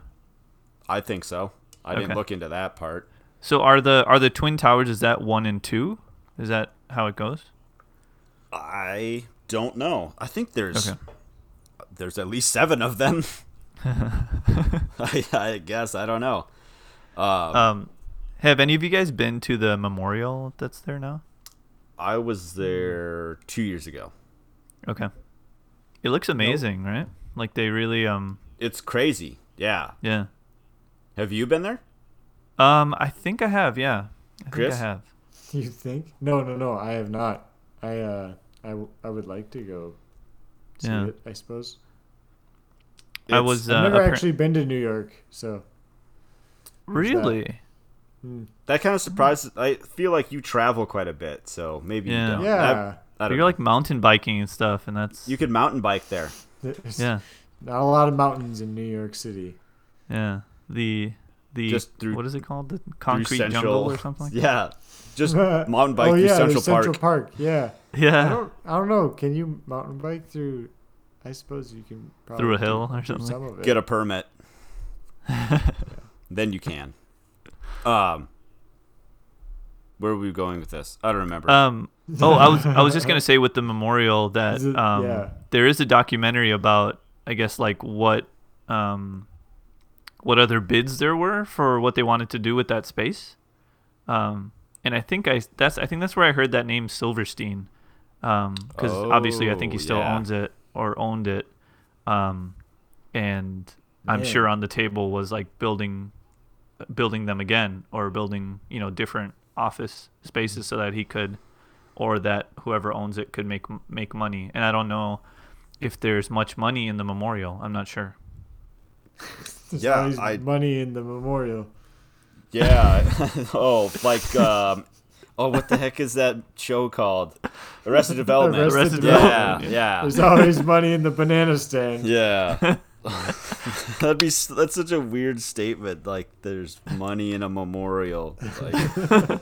S1: i think so i didn't look into that part
S3: So are the are the twin towers? Is that one and two? Is that how it goes?
S1: i don't know i think there's
S3: Okay.
S1: there's at least seven of them I, I guess i don't know
S3: Um, have any of you guys been to the memorial that's there now?
S1: i was there two years ago
S3: Okay. It looks amazing, right? Like they really um
S1: it's crazy yeah
S3: yeah.
S1: have you been there
S3: Um, I think I have. Yeah, I
S1: Chris?
S3: think I have.
S2: You think? No, no, no. I have not. I uh, I, w- I would like to go see
S3: Yeah.
S2: it. I suppose.
S3: I was uh,
S2: I've never
S3: appar-
S2: actually been to New York, so
S3: really.
S2: Hmm.
S1: That kind of surprises. I feel like you travel quite a bit, so maybe
S3: Yeah.
S1: you don't.
S2: yeah.
S1: I, I don't
S3: You're
S1: know.
S3: like mountain biking and stuff, and that's
S1: you could mountain bike there.
S2: There's
S3: yeah,
S2: not a lot of mountains in New York City.
S3: yeah. The the
S1: Just through-
S3: what is it called? The concrete
S1: Central-
S3: jungle or something. Like
S1: Yeah, just mountain bike
S2: oh
S1: through
S2: yeah,
S1: Central Park.
S2: Central Park. Yeah.
S3: Yeah,
S2: I don't. I don't know. Can you mountain bike through? I suppose you can. Probably
S3: Through a hill or something?
S2: Some of it.
S1: Get a permit, then you can. Um, where are we going with this? I don't remember.
S3: Um. Oh, I was I was just gonna say with the memorial that
S2: it-
S3: um
S2: yeah.
S3: there is a documentary about I guess like what um what other bids there were for what they wanted to do with that space. Um. And I think I that's I think that's where I heard that name Silverstein. Um. Because obviously I think he
S1: Oh,
S3: still
S1: yeah.
S3: owns it or owned it. Um. And I'm
S2: Man.
S3: sure on the table was like building building them again or building you know different office spaces so that he could or that whoever owns it could make make money and i don't know if there's much money in the memorial i'm not sure
S2: There's
S1: Yeah, I-
S2: money in the memorial.
S1: yeah. oh, like um, oh, what the heck is that show called? Arrested Development.
S2: Arrested
S3: Arrested
S1: yeah, yeah,
S2: There's always money in the banana stand.
S1: yeah. That'd be that's such a weird statement. Like, there's money in a memorial. Like,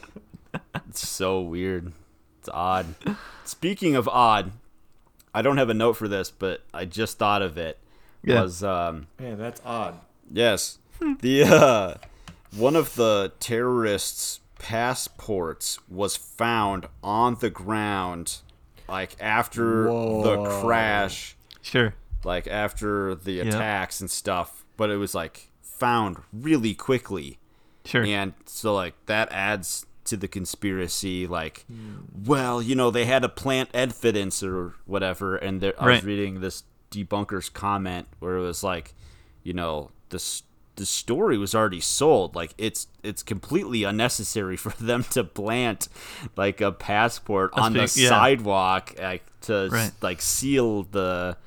S1: it's so weird. It's odd. Speaking of odd, I don't have a note for this, but I just thought of it.
S3: Yeah.
S1: Was um
S2: Man, that's odd.
S1: yes the uh one of the terrorists' passports was found on the ground, like after the crash
S3: sure
S1: like after the attacks and stuff, but it was like found really quickly.
S3: sure
S1: And so like that adds to the conspiracy like well, you know, they had to plant evidence or whatever and there, I was reading this debunker's comment where it was like, you know, this the story was already sold. Like it's it's completely unnecessary for them to plant like a passport on the
S3: yeah.
S1: sidewalk like to
S3: Right.
S1: like seal the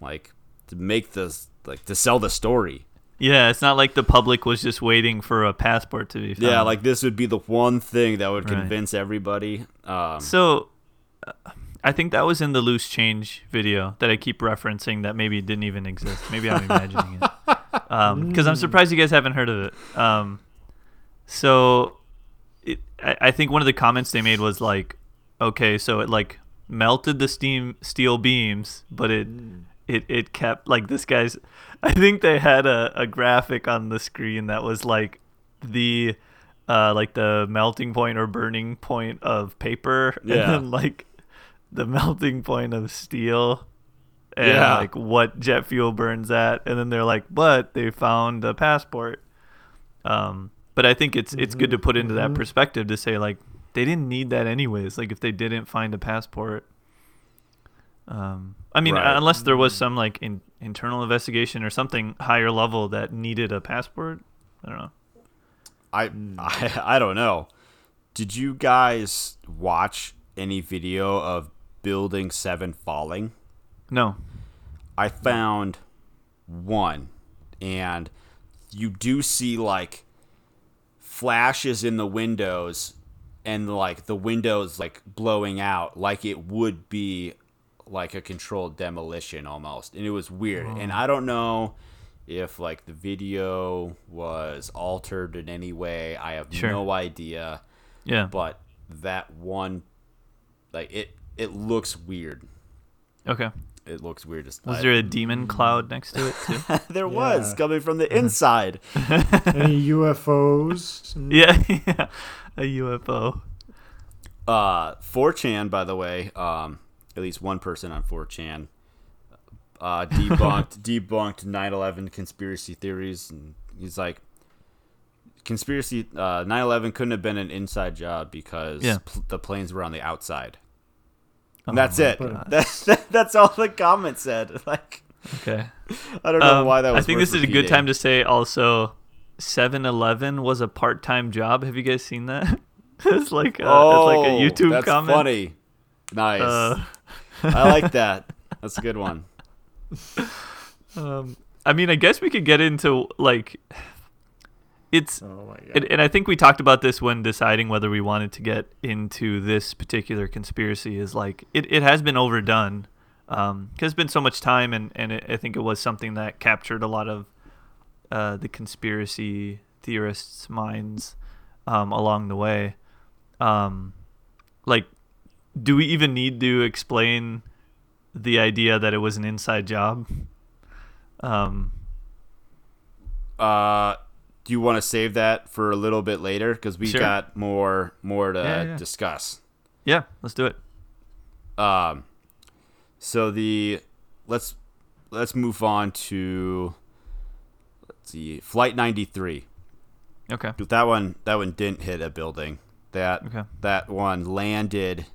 S1: like to make the like to sell the story.
S3: yeah it's not like the public was just waiting for a passport to be found
S1: Yeah, like this would be the one thing that would
S3: Right.
S1: convince everybody. Um,
S3: so uh, i think that was in the loose change video that i keep referencing that maybe didn't even exist maybe i'm imagining it because i'm surprised you guys haven't heard of it um, so it, I, I think one of the comments they made was like okay so it like melted the steam steel beams but it it, it kept like this guy's i think they had a, a graphic on the screen that was like the uh like the melting point or burning point of paper
S1: Yeah.
S3: and then like the melting point of steel and
S1: Yeah.
S3: like what jet fuel burns at and then they're like but they found a passport um but I think it's it's good to put into that
S2: Mhm.
S3: perspective to say like they didn't need that anyways. Like if they didn't find a passport, um, I mean,
S1: Right.
S3: unless there was some like in, internal investigation or something higher level that needed a passport. I don't know.
S1: I,
S2: Hmm.
S1: I I don't know. Did you guys watch any video of Building Seven falling?
S3: No.
S1: I found one, and you do see like flashes in the windows, and like the windows like blowing out, like it would be like a controlled demolition almost, and it was weird. And I don't know if like the video was altered in any way. I have
S3: Sure.
S1: no idea,
S3: Yeah.
S1: but that one, like it, it looks weird.
S3: Okay.
S1: It looks weird. Just
S3: Was
S1: I-
S3: there a demon cloud next to it too?
S1: there was coming from the inside.
S2: Any UFOs?
S3: yeah. yeah. A UFO.
S1: Uh, 4chan, by the way, um, at least one person on 4chan uh, debunked debunked 9/11 conspiracy theories, and he's like, conspiracy uh, 9/11 couldn't have been an inside job because
S3: Yeah.
S1: pl- the planes were on the outside.
S3: Oh
S1: And that's
S3: my
S1: it. That's that's all the comment said. Like,
S3: Okay.
S1: I don't know
S3: Um,
S1: why that was.
S3: I think this is a good time to say also 7-Eleven was a part-time job. Have you guys seen that? it's like a,
S1: Oh,
S3: it's like a YouTube
S1: that's
S3: comment.
S1: funny. Nice.
S3: Uh,
S1: I like that. That's a good one.
S3: um, I mean, I guess we could get into like it's
S2: Oh my god.
S3: and, and I think we talked about this when deciding whether we wanted to get into this particular conspiracy. Is like it, it has been overdone because it's been so much time, and and it, I think it was something that captured a lot of uh, the conspiracy theorists' minds um, along the way. Um, like, do we even need to explain the idea that it was an inside job? Um,
S1: Uh, do you want to save that for a little bit later? Because we
S3: Sure.
S1: got more more to
S3: Yeah, yeah.
S1: discuss.
S3: yeah, let's do it.
S1: Um, so the let's let's move on to let's see, Flight 93.
S3: Okay.
S1: That one that one didn't hit a building. That
S3: Okay.
S1: that one landed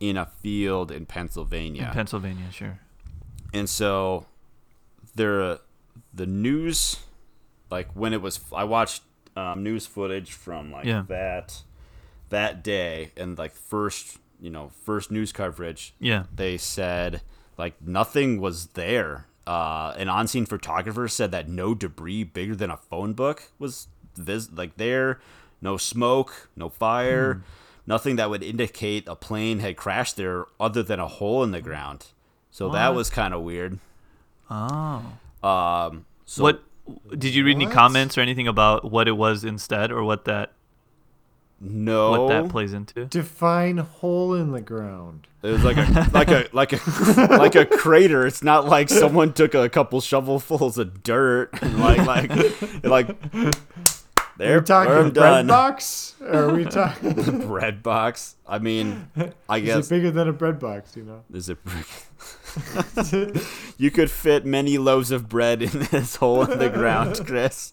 S1: in a field in
S3: In
S1: Pennsylvania.
S3: Pennsylvania, sure.
S1: and so there the news like when it was i watched um, news footage from like
S3: Yeah.
S1: that that day and like first you know first news coverage
S3: Yeah.
S1: they said like nothing was there uh, an on-scene photographer said that no debris bigger than a phone book was vis- like there no smoke no fire nothing that would indicate a plane had crashed there other than a hole in the ground so that was kind of weird
S3: Oh.
S1: um so
S3: what did you read any comments or anything about what it was instead or what that
S1: no
S3: what that plays into?
S2: Define hole in the ground.
S1: it was like a like a like a like a crater it's not like someone took a couple shovelfuls of dirt and like like like
S2: Are we talking
S1: I'm
S2: bread
S1: done
S2: box? Or are we talking?
S1: bread box. I mean, I
S2: Is
S1: guess
S2: it bigger than a bread box? You know.
S1: is it? you could fit many loaves of bread in this hole in the ground, Chris.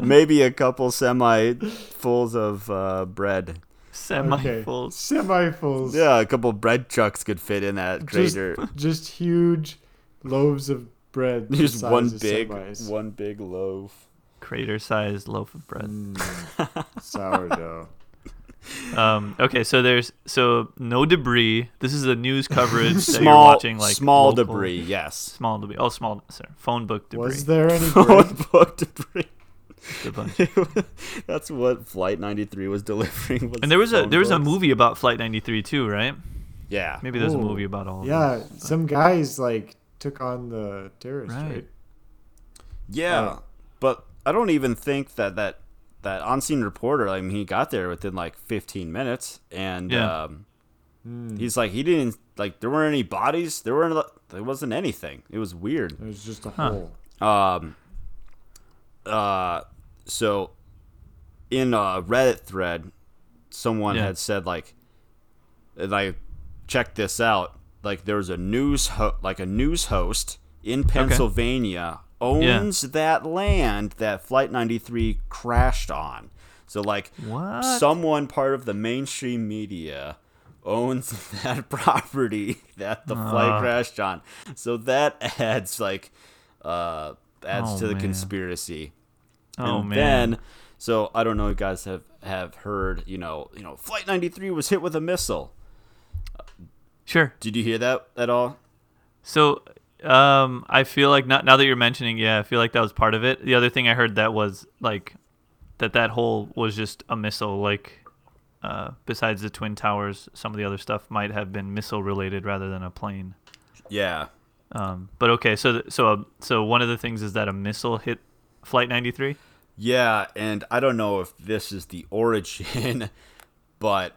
S1: Maybe a couple semi fulls of uh, bread.
S3: Semi
S2: okay. Semi fulls.
S1: Yeah, a couple bread trucks could fit in that
S2: Just,
S1: crater.
S2: just huge loaves of bread.
S1: Just one big,
S2: semis.
S1: one big loaf.
S3: Crater sized loaf of bread.
S2: Mm, sourdough.
S3: Um, okay, so there's so no debris. This is the news coverage that you're
S1: Small,
S3: watching, like
S1: small
S3: local-
S1: debris. Yes.
S3: Small debris. Oh, small. Sorry, phone book debris.
S2: Was there any bread?
S1: Book debris.
S3: A bunch.
S1: That's what Flight 93 was delivering. Was
S3: And there was a
S1: phone
S3: there was a movie about Flight 93 too, right?
S1: Yeah.
S3: Maybe there's a movie about all.
S2: Yeah,
S3: them.
S2: some guys like took on the terrorists,
S3: Right.
S2: right?
S1: Yeah,
S2: Uh,
S1: but I don't even think that that that on-scene reporter. I mean, he got there within like 15 minutes, and
S3: Yeah.
S1: um,
S2: Mm,
S1: he's like, he didn't like. There weren't any bodies. There weren't. There wasn't anything. It was weird.
S2: it was just a
S3: Huh.
S2: hole.
S1: Um. Uh. So, in a Reddit thread, someone
S3: Yeah.
S1: had said like, like, check this out. Like, there was a news ho- like a news host in Pennsylvania owns that land that Flight 93 crashed on. So like
S3: What?
S1: someone part of the mainstream media owns that property that the flight
S3: Ah.
S1: crashed on. So that adds like uh adds
S3: Oh,
S1: to the
S3: man.
S1: conspiracy.
S3: oh
S1: and
S3: man.
S1: then so I don't know if you guys have have heard, you know, you know, flight 93 was hit with a missile.
S3: sure.
S1: Did you hear that at all?
S3: So, um, I feel like not, now that you're mentioning, yeah, I feel like that was part of it. The other thing I heard that was like that that hole was just a missile. Like, uh, besides the twin towers, some of the other stuff might have been missile related rather than a plane.
S1: Yeah.
S3: Um, but okay, so th- so uh, so one of the things is that a missile hit Flight 93.
S1: Yeah, and I don't know if this is the origin, but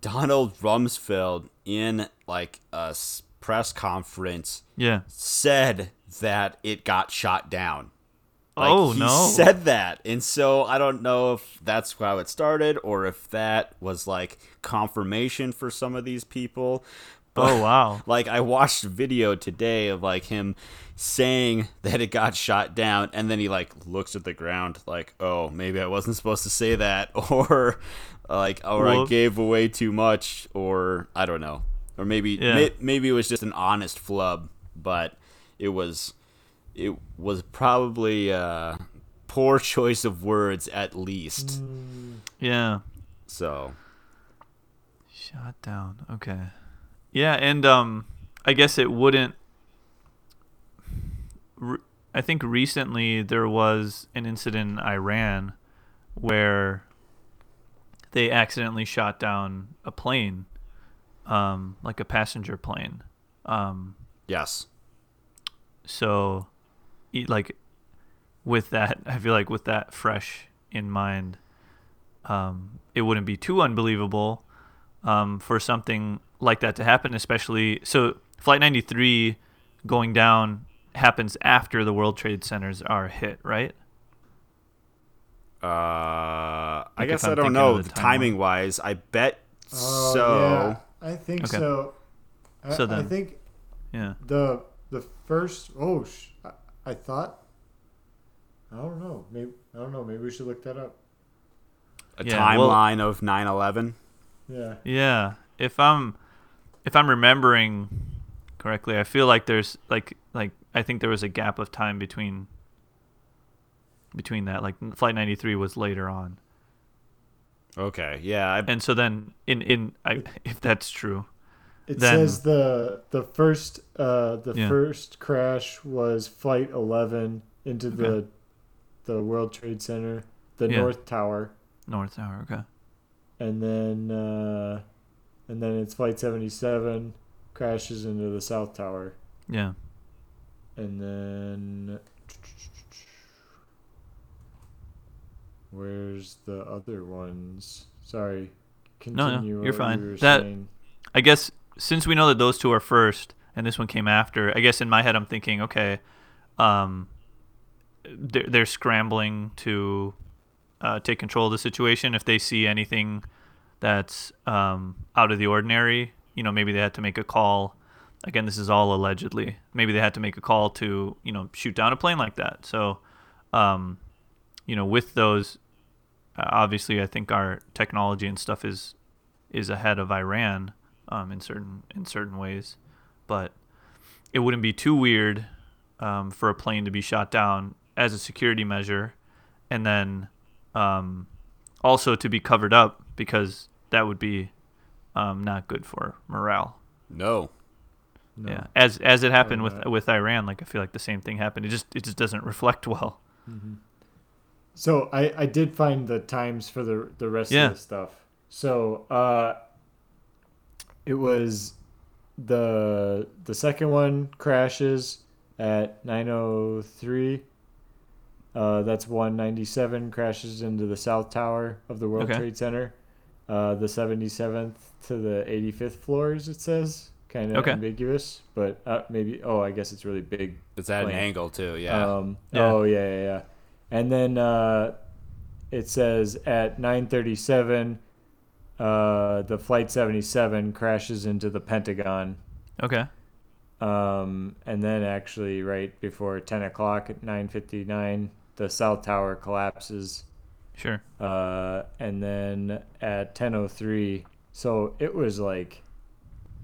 S1: Donald Rumsfeld in like a s- press conference
S3: Yeah.
S1: said that it got shot down. Like,
S3: Oh,
S1: he
S3: no.
S1: said that, and so I don't know if that's how it started or if that was like confirmation for some of these people.
S3: Oh wow.
S1: Like I watched video today of like him saying that it got shot down and then he like looks at the ground like, "Oh, maybe I wasn't supposed to say that," or like or I gave away too much or I don't know. Or maybe
S3: Yeah.
S1: may, maybe it was just an honest flub, but it was it was probably uh poor choice of words at least.
S3: Yeah.
S1: So,
S3: Shot down. Okay. Yeah, and um, I guess it wouldn't. Re- I think recently there was an incident in Iran where they accidentally shot down a plane, um, like a passenger plane. Um,
S1: yes.
S3: so, e- like, with that, I feel like with that fresh in mind, um, it wouldn't be too unbelievable um, for something like that to happen, especially. So, Flight 93 going down happens after the World Trade Centers are hit, right?
S1: Uh, I guess I don't know
S3: the
S1: timing wise. I bet
S2: Oh,
S1: so.
S2: yeah, I think
S3: Okay.
S2: so. I,
S3: So
S2: I
S3: then-
S2: think
S3: Yeah.
S2: the the first. Oh, sh- I, I thought. I don't know. Maybe I don't know. Maybe we should look that up.
S1: A
S3: Yeah, well-
S1: timeline of 9/11.
S2: Yeah.
S3: Yeah, if I'm if I'm remembering correctly, I feel like there's like like I think there was a gap of time between between that. Like Flight 93 was later on,
S1: Okay, yeah, I,
S3: and so then in in I, if that's true,
S2: It
S3: Then-
S2: says the the first uh the
S3: Yeah.
S2: first crash was flight 11 into the the World Trade Center, the
S3: Yeah.
S2: North Tower,
S3: North Tower. Okay.
S2: and then uh and then it's flight 77 crashes into the South Tower,
S3: Yeah.
S2: and then where's the other ones? Sorry.
S3: No, no,
S2: Continue
S3: you're fine.
S2: you
S3: That-
S2: saying.
S3: I guess since we know that those two are first and this one came after, I guess in my head I'm thinking, okay, um, they're, they're scrambling to uh, take control of the situation. If they see anything that's um, out of the ordinary, you know, maybe they had to make a call. Again, this is all allegedly. Maybe they had to make a call to, you know, shoot down a plane like that. So, um, you know, with those, uh, obviously, I think our technology and stuff is is ahead of Iran um, in certain in certain ways, but it wouldn't be too weird um, for a plane to be shot down as a security measure, and then um, also to be covered up because that would be um, not good for morale.
S1: no.
S2: No.
S3: Yeah, as as it happened with with Iran, like I feel like the same thing happened. It just it just doesn't reflect well.
S2: So I, I did find the times for the the rest
S3: Yeah.
S2: of the stuff. So uh, it was the the second one crashes at 9:03. Uh, that's 197 crashes into the south tower of the World
S3: Okay.
S2: Trade Center. Uh, the 77th to the 85th floors. It says kind of
S3: Okay.
S2: ambiguous, but uh, maybe. Oh, I guess it's really big
S1: It's at an angle too. Yeah.
S2: um,
S3: Yeah.
S2: Oh yeah, yeah, yeah. And then uh, it says at 9:37, uh, the flight 77 crashes into the Pentagon.
S3: Okay.
S2: Um, and then actually, right before 10 o'clock at 9:59, the South Tower collapses,
S3: Sure.
S2: uh, and then at 10:03. So it was like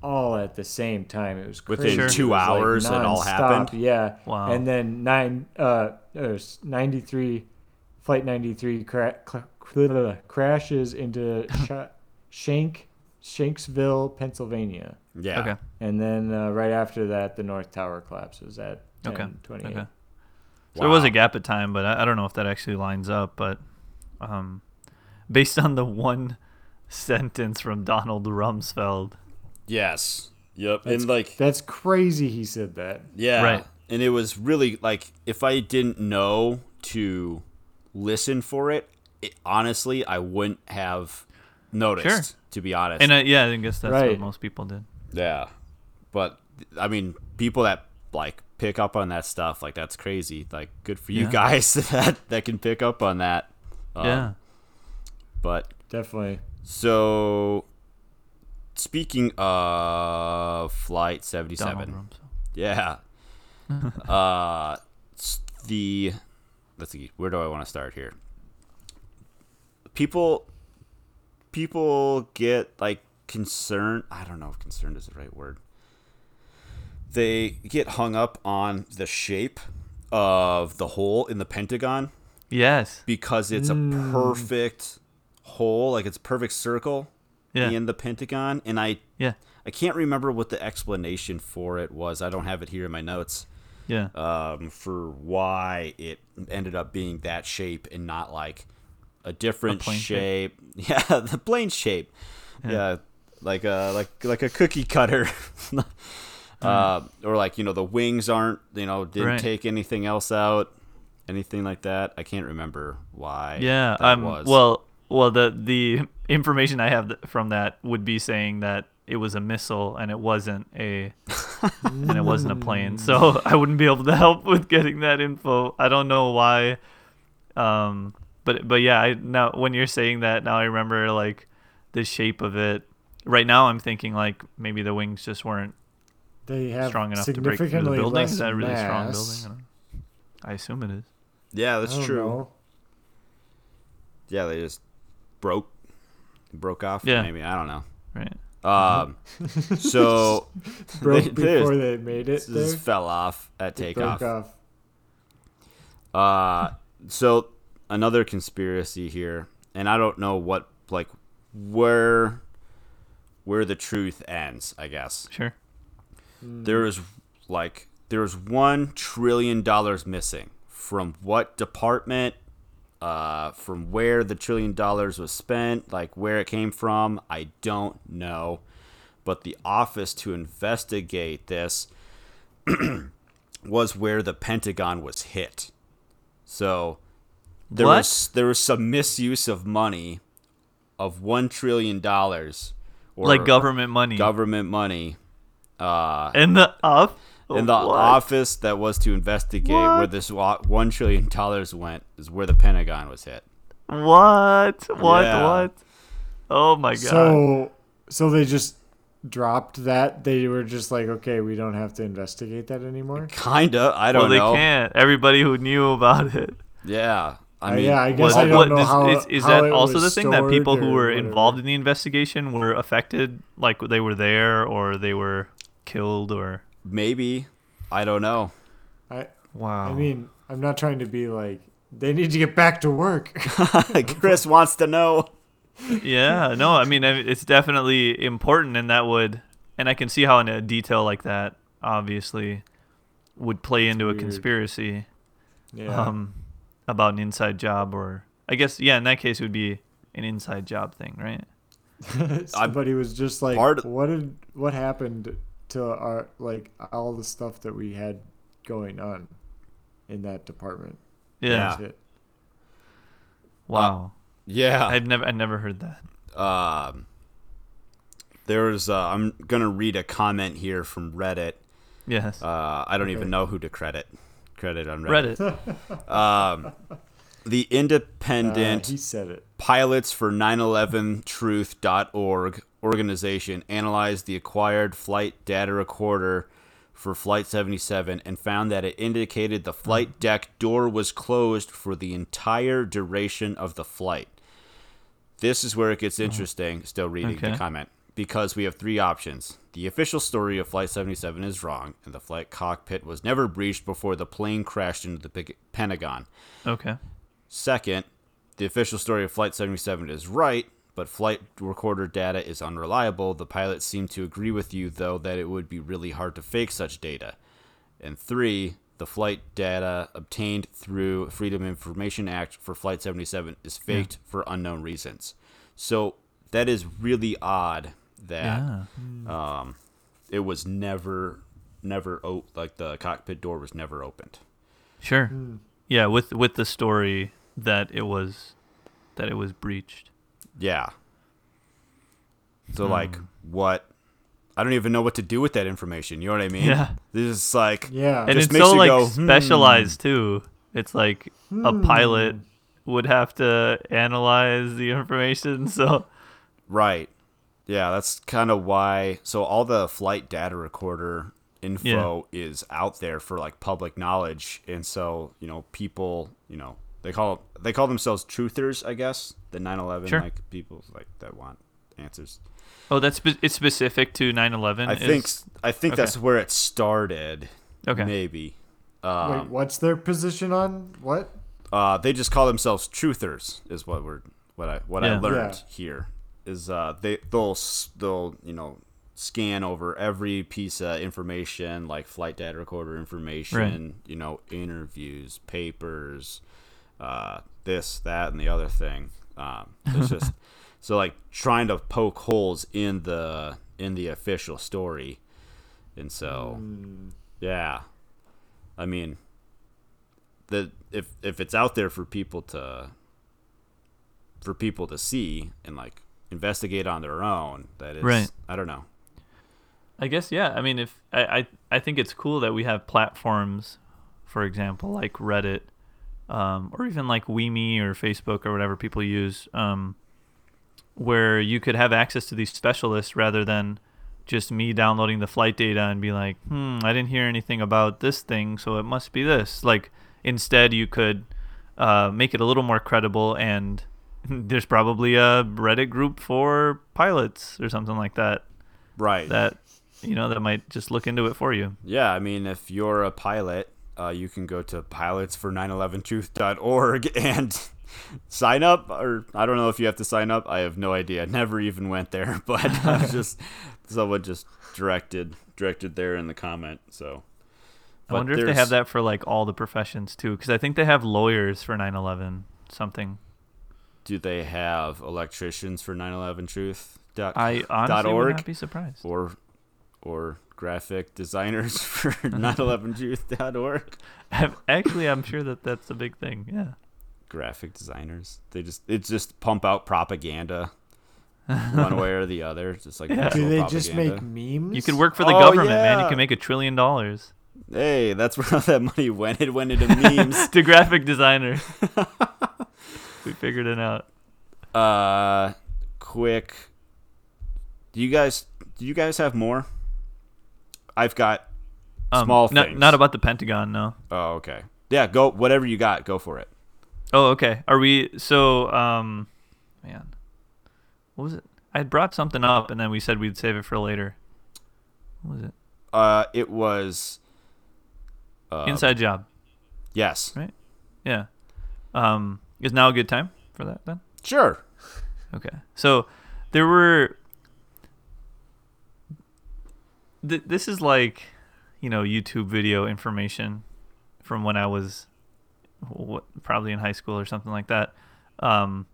S2: all at the same time. It was
S1: Within two
S2: It was, like,
S1: hours it all happened?
S2: Yeah.
S3: Wow.
S2: And then nine, uh, 93, flight 93 cra- cl- crashes into Sh- Shank, Shanksville, Pennsylvania.
S1: Yeah.
S3: Okay.
S2: And then uh, right after that, the North Tower collapses at 10:28.
S3: Okay. Okay. So there was a gap of time, but I, I don't know if that actually lines up. But um, based on the one sentence from Donald Rumsfeld,
S1: Yes. Yep.
S2: That's-
S1: and like
S2: That's crazy. He said that.
S1: Yeah.
S3: Right.
S1: And it was really like if I didn't know to listen for it, it honestly I wouldn't have noticed.
S3: Sure.
S1: To be honest.
S3: and uh, yeah, I guess that's
S2: Right.
S3: what most people did.
S1: yeah. But I mean, people that like pick up on that stuff, like that's crazy. Like good for you guys that that can pick up on that. Um,
S3: yeah.
S1: But
S2: Definitely.
S1: so speaking of flight 77. Yeah. uh, the let's see. Where do I want to start here? People, people get like concerned. I don't know if concerned is the right word. They get hung up on the shape of the hole in the Pentagon
S3: Yes.
S1: because it's a perfect hole, like it's a perfect circle
S3: Yeah.
S1: in the Pentagon, and I
S3: Yeah.
S1: I can't remember what the explanation for it was. I don't have it here in my notes.
S3: Yeah.
S1: Um, for why it ended up being that shape and not like a different
S3: plain
S1: shape. Yeah, the plain shape. Yeah, like a like like a cookie cutter. uh, or like you know the wings aren't you know didn't
S3: Right.
S1: take anything else out, anything like that. I can't remember why.
S3: Yeah,
S1: that
S3: um,
S1: was.
S3: well, well, the the information I have from that would be saying that it was a missile and it wasn't a and it wasn't a plane. So I wouldn't be able to help with getting that info. I don't know why. Um, but but yeah, I now when you're saying that now I remember like the shape of it. Right now I'm thinking like maybe the wings just weren't
S2: They have
S3: strong enough to break through the
S2: significantly
S3: building.
S2: less
S3: Is that a really strong building? I, I assume it is.
S1: yeah, that's true.
S2: know.
S1: Yeah, they just broke broke off.
S3: Yeah.
S1: maybe I don't know.
S3: Right.
S1: Um, so
S2: Broke
S1: They- they
S2: before
S1: just-
S2: they made it.
S1: just
S2: There.
S1: fell off at takeoff.
S2: broke off.
S1: Uh, so another conspiracy here, and I don't know what like where where the truth ends. I guess
S3: Sure.
S1: there is like there is one trillion dollars missing from what department. Uh, from where the trillion dollars was spent, like where it came from, I don't know. But the office to investigate this was where the Pentagon was hit. So there
S3: What?
S1: was there was some misuse of money of one trillion dollars
S3: like government money.
S1: government money uh,
S3: in the off
S1: in the
S3: What?
S1: office that was to investigate where this one trillion dollars went is where the Pentagon was hit.
S3: What? What?
S1: Yeah.
S3: What? Oh my god.
S2: So, so they just dropped that. They were just like, okay, we don't have to investigate that anymore.
S1: Kinda, I don't well,
S3: they
S1: know.
S3: They can't. Everybody who knew about it.
S1: Yeah, I
S2: Uh,
S1: mean,
S2: yeah, I guess
S3: Was
S2: I don't
S3: what-
S2: know
S3: is,
S2: how.
S3: is, is
S2: how
S3: that
S2: it
S3: also
S2: was
S3: the thing that people who were
S2: whatever.
S3: involved in the investigation were affected, like they were there or they were killed or?
S1: Maybe. I don't know.
S2: I,
S3: Wow.
S2: I mean, I'm not trying to be like they need to get back to work.
S1: Chris wants to know.
S3: yeah, no, I mean it's definitely important, and that would, and I can see how in a detail like that, obviously, would play into a conspiracy.
S2: yeah.
S3: um, about an inside job, or I guess yeah, in that case it would be an inside job thing, right?
S2: Somebody was just like,
S1: part of-
S2: what did what happened to our like all the stuff that we had going on in that department?
S3: Yeah.
S2: That's it.
S3: Wow.
S1: Yeah.
S3: I'd never, I never heard that.
S1: um, there's uh, I'm gonna read a comment here from Reddit.
S3: Yes.
S1: Uh, I don't even know who to credit. Credit on Reddit.
S3: Reddit.
S1: Um, the
S2: Uh,
S1: independent
S2: he said it.
S1: pilots for 911truth.org organization analyzed the acquired flight data recorder for Flight 77 and found that it indicated the flight mm. deck door was closed for the entire duration of the flight. This is where it gets interesting, still reading
S3: Okay.
S1: the comment, because we have three options. The official story of Flight 77 is wrong, and the flight cockpit was never breached before the plane crashed into the Pentagon.
S3: Okay.
S1: Second, the official story of Flight 77 is right, but flight recorder data is unreliable. The pilots seem to agree with you, though, that it would be really hard to fake such data. And three, the flight data obtained through Freedom Information Act for Flight 77 is faked for unknown reasons. So that is really odd that
S3: Yeah.
S1: um, it was never, never o- like the cockpit door was never opened.
S3: Sure.
S2: Hmm.
S3: Yeah, with with the story that it was that it was breached.
S1: Yeah. So
S3: Hmm.
S1: like what I don't even know what to do with that information. You know what I mean?
S3: Yeah.
S1: This is like
S2: Yeah.
S3: and
S1: Just
S3: it's
S1: makes
S3: so
S1: you
S3: like
S1: go, "Hmm."
S3: specialized too. It's like a
S2: Hmm.
S3: pilot would have to analyze the information. So
S1: right. Yeah, that's kind of why so all the flight data recorder info is out there for like public knowledge and so, you know, people, you know, they call they call themselves truthers, I guess. The 9/11
S3: Sure.
S1: like people like that want answers.
S3: oh, that's it's specific to 9/11.
S1: I think I think
S3: okay.
S1: that's where it started.
S3: Okay.
S1: Maybe. Um,
S2: Wait, what's their position on what?
S1: uh, they just call themselves truthers is what we're what I what I learned
S2: Yeah.
S1: here is uh, they they'll they'll you know scan over every piece of information like flight data recorder information you know interviews papers uh, this that and the other thing um, it's just so like trying to poke holes in the in the official story and so yeah I mean that if if it's out there for people to for people to see and like investigate on their own that is
S3: Right.
S1: I don't know.
S3: I guess yeah. I mean, if I, I I think it's cool that we have platforms, for example, like Reddit, um, or even like WeMe or Facebook or whatever people use, um, where you could have access to these specialists rather than just me downloading the flight data and be like, hmm, I didn't hear anything about this thing, so it must be this. Like instead, you could uh, make it a little more credible and. There's probably a Reddit group for pilots or something like that
S1: Right.
S3: that you know that might just look into it for you.
S1: yeah, I mean if you're a pilot, uh, you can go to pilotsfor911truth.org and sign up or I don't know if you have to sign up. I have no idea. Never even went there, but I was just someone just directed directed there in the comment. So
S3: I wonder if they have that for like all the professions too, because I think they have lawyers for 9/11 something.
S1: do they have electricians for 911truth? Dot,
S3: I honestly
S1: dot
S3: would
S1: org
S3: not be surprised.
S1: or or graphic designers for 911truth.org.
S3: Actually, I'm sure that that's a big thing. Yeah.
S1: Graphic designers. They just it's just pump out propaganda one way or the other. Just like
S3: Yeah.
S2: Do
S1: visual
S2: they just make memes?
S3: You could work for the
S1: Oh,
S3: government, man. You
S1: yeah.
S3: can make a trillion dollars.
S1: Hey, that's where all that money went. It went into memes.
S3: to graphic designer. we figured it out.
S1: uh quick do you guys do you guys have more i've got
S3: Um,
S1: small
S3: not,
S1: things
S3: not about the Pentagon, no.
S1: oh okay yeah go whatever you got go for it
S3: Oh, okay. Are we so um man. What was it? I had brought something up and then we said we'd save it for later. What was it?
S1: uh it was uh,
S3: Inside job,
S1: yes
S3: right? Yeah. Um is now a good time for that then?
S1: sure
S3: Okay. So there were th- this is like, you know, YouTube video information from when I was what, probably in high school or something like that. Um,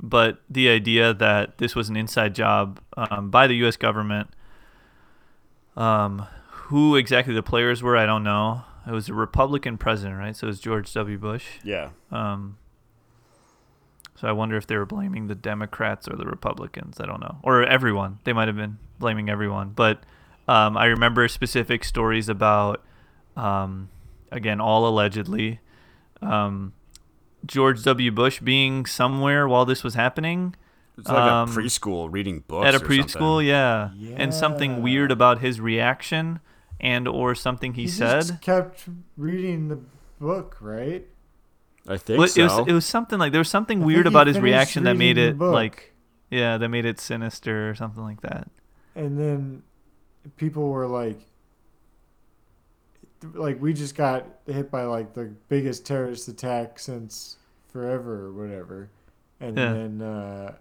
S3: but the idea that this was an inside job um, by the U.S. government, um, who exactly the players were, I don't know. It was a Republican president, right? So it was George W. Bush.
S1: yeah
S3: Um, so I wonder if they were blaming the Democrats or the Republicans. I don't know, or everyone. They might have been blaming everyone. But um, I remember specific stories about, um, again, all allegedly, um, George W. Bush being somewhere while this was happening
S1: it's like
S3: Um,
S1: a preschool reading books
S3: at a
S1: or
S3: preschool,
S1: something.
S3: yeah. and something weird about his reaction, and or something he,
S2: He
S3: said.
S2: just kept reading the book, right?
S1: I think
S3: Well,
S1: so.
S3: it was it was something like there was something
S2: I
S3: weird about his reaction that made it like yeah, that made it sinister or something like that.
S2: And then people were like, like we just got hit by like the biggest terrorist attack since forever or whatever, and
S3: Yeah.
S2: then uh,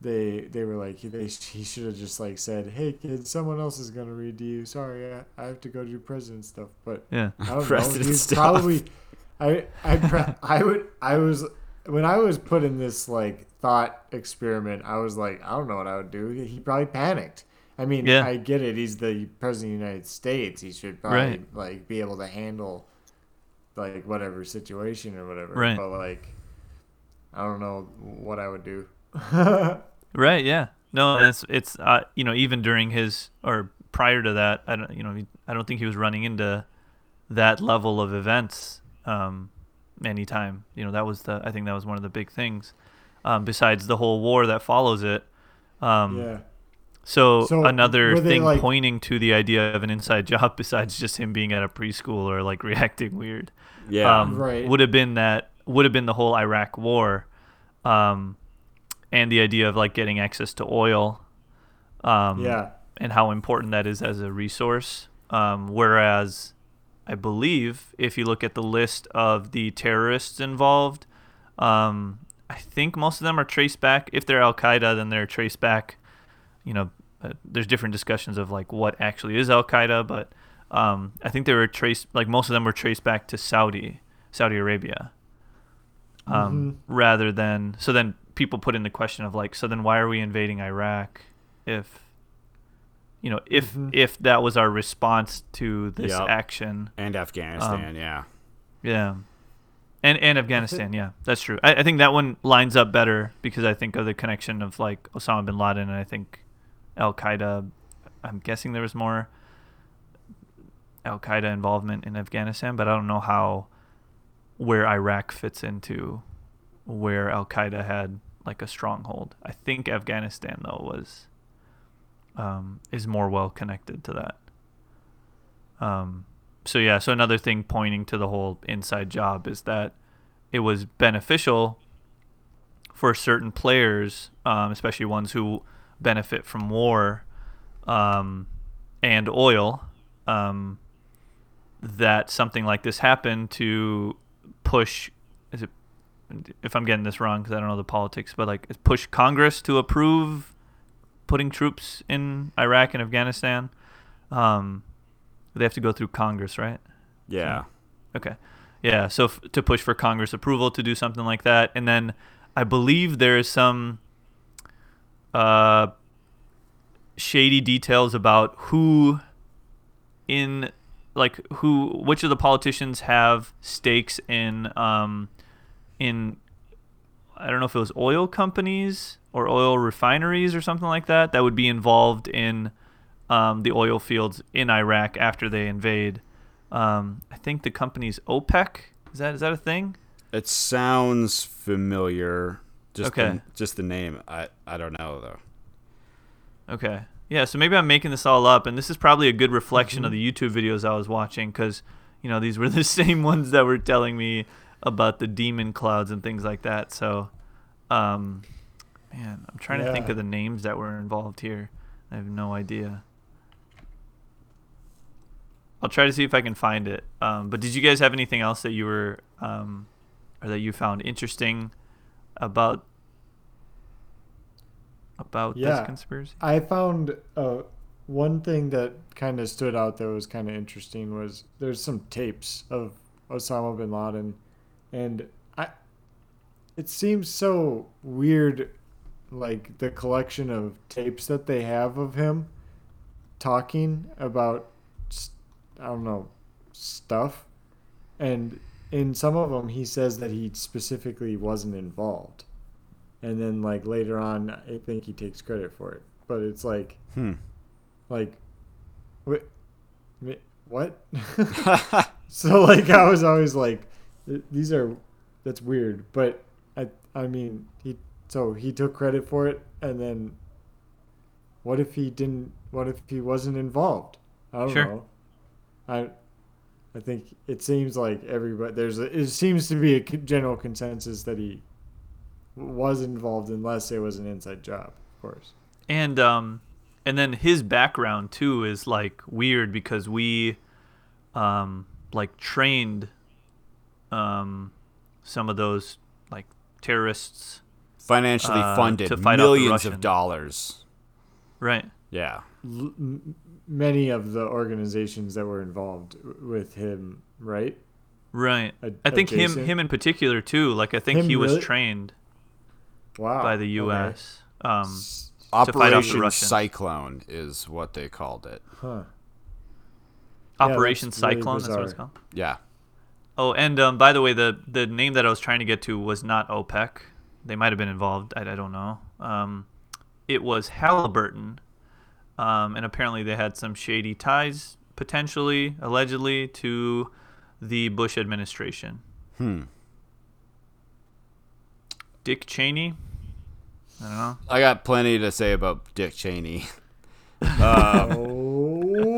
S2: they they were like they he should have just like said, hey kid someone else is gonna read to you. Sorry, I, I have to go do president stuff, but
S3: Yeah.
S2: I don't know.
S1: President
S2: He's
S1: stuff.
S2: probably. I I I would I was when I was put in this like thought experiment. I was like, I don't know what I would do. He probably panicked. I mean,
S3: Yeah.
S2: I get it. He's the president of the United States. He should probably
S3: Right.
S2: like be able to handle like whatever situation or whatever.
S3: Right.
S2: But like, I don't know what I would do.
S3: Right. Yeah. No, it's it's uh, you know even during his or prior to that, I don't you know I don't think he was running into that level of events um, anytime. You know that was the I think that was one of the big things. Um, besides the whole war that follows it. Um,
S2: yeah.
S3: So,
S2: So,
S3: another thing
S2: like-
S3: pointing to the idea of an inside job, besides just him being at a preschool or like reacting weird,
S1: yeah.
S3: um,
S2: Right.
S3: would have been that would have been the whole Iraq War, um, and the idea of like getting access to oil, um,
S2: Yeah.
S3: and how important that is as a resource. Um, whereas, I believe if you look at the list of the terrorists involved, um, I think most of them are traced back. If they're Al Qaeda, then they're traced back. You know, uh, there's different discussions of like what actually is Al Qaeda, but um, I think they were traced. Like most of them were traced back to Saudi, Saudi Arabia, um, rather than. So then people put in the question of like, so then why are we invading Iraq if you know if
S2: Mhm.
S3: if that was our response to this
S1: Yep.
S3: action
S1: and
S3: um,
S1: Afghanistan, yeah.
S3: yeah and and afghanistan yeah that's true I, I think that one lines up better because i think of the connection of like osama bin laden and i think al-qaeda i'm guessing there was more al-qaeda involvement in afghanistan but i don't know how where iraq fits into where al-qaeda had like a stronghold. I think afghanistan though was um, is more well connected to that. Um, so yeah, so another thing pointing to the whole inside job is that it was beneficial for certain players, um, especially ones who benefit from war um, and oil, um, that something like this happened to push. Is it? If I'm getting this wrong, because I don't know the politics, but like push Congress to approve putting troops in Iraq and Afghanistan. Um, they have to go through Congress, right?
S1: Yeah.
S3: Okay. Yeah. So f- to push for Congress approval to do something like that, and then I believe there is some uh, shady details about who in like who which of the politicians have stakes in um in I don't know if it was oil companies or oil refineries or something like that that would be involved in um, the oil fields in Iraq after they invade. Um, I think the company's OPEC. Is that is that a thing?
S1: It sounds familiar. Just
S3: Okay.
S1: the, just the name. I I don't know though.
S3: Okay. Yeah, so maybe I'm making this all up, and this is probably a good reflection of the YouTube videos I was watching because, you know, these were the same ones that were telling me about the demon clouds and things like that. So, um, man, I'm trying to think of the names that were involved here. I have no idea. I'll try to see if I can find it. Um, but did you guys have anything else that you were, um, or that you found interesting about about
S2: Yeah.
S3: this conspiracy?
S2: I found uh, one thing that kind of stood out that was kind of interesting was there's some tapes of Osama bin Laden, and I. It seems so weird, like the collection of tapes that they have of him talking about, I don't know, stuff, and in some of them he says that he specifically wasn't involved and then like later on i think he takes credit for it but it's like
S1: Hmm.
S2: like what what so like i was always like these are that's weird but i i mean he so he took credit for it and then what if he didn't what if he wasn't involved I don't
S3: Sure.
S2: know. I I think it seems like everybody there's a, it seems to be a general consensus that he was involved unless it was an inside job, of course.
S3: and um and then his background too is like weird because we um like trained um some of those like terrorists
S1: Financially
S3: Uh,
S1: funded
S3: to fight
S1: millions of dollars.
S3: right
S1: Yeah.
S2: L- m- many of the organizations that were involved with him, right?
S3: right
S2: A-
S3: i think him
S2: adjacent?
S3: him in particular too like i think
S2: Him
S3: he was trained
S2: Wow.
S3: by the
S2: okay.
S3: us um
S2: S-
S3: fight off the
S1: Operation Cyclone is what they called it.
S2: Huh.
S3: operation
S2: that's really
S3: cyclone that's what it's called
S1: Yeah.
S3: oh and um by the way the the name that i was trying to get to was not opec they might have been involved i, I don't know um it was halliburton um, and apparently they had some shady ties, potentially, allegedly, to the Bush administration.
S1: Hmm.
S3: Dick Cheney. I don't know.
S1: I got plenty to say about Dick Cheney. Um,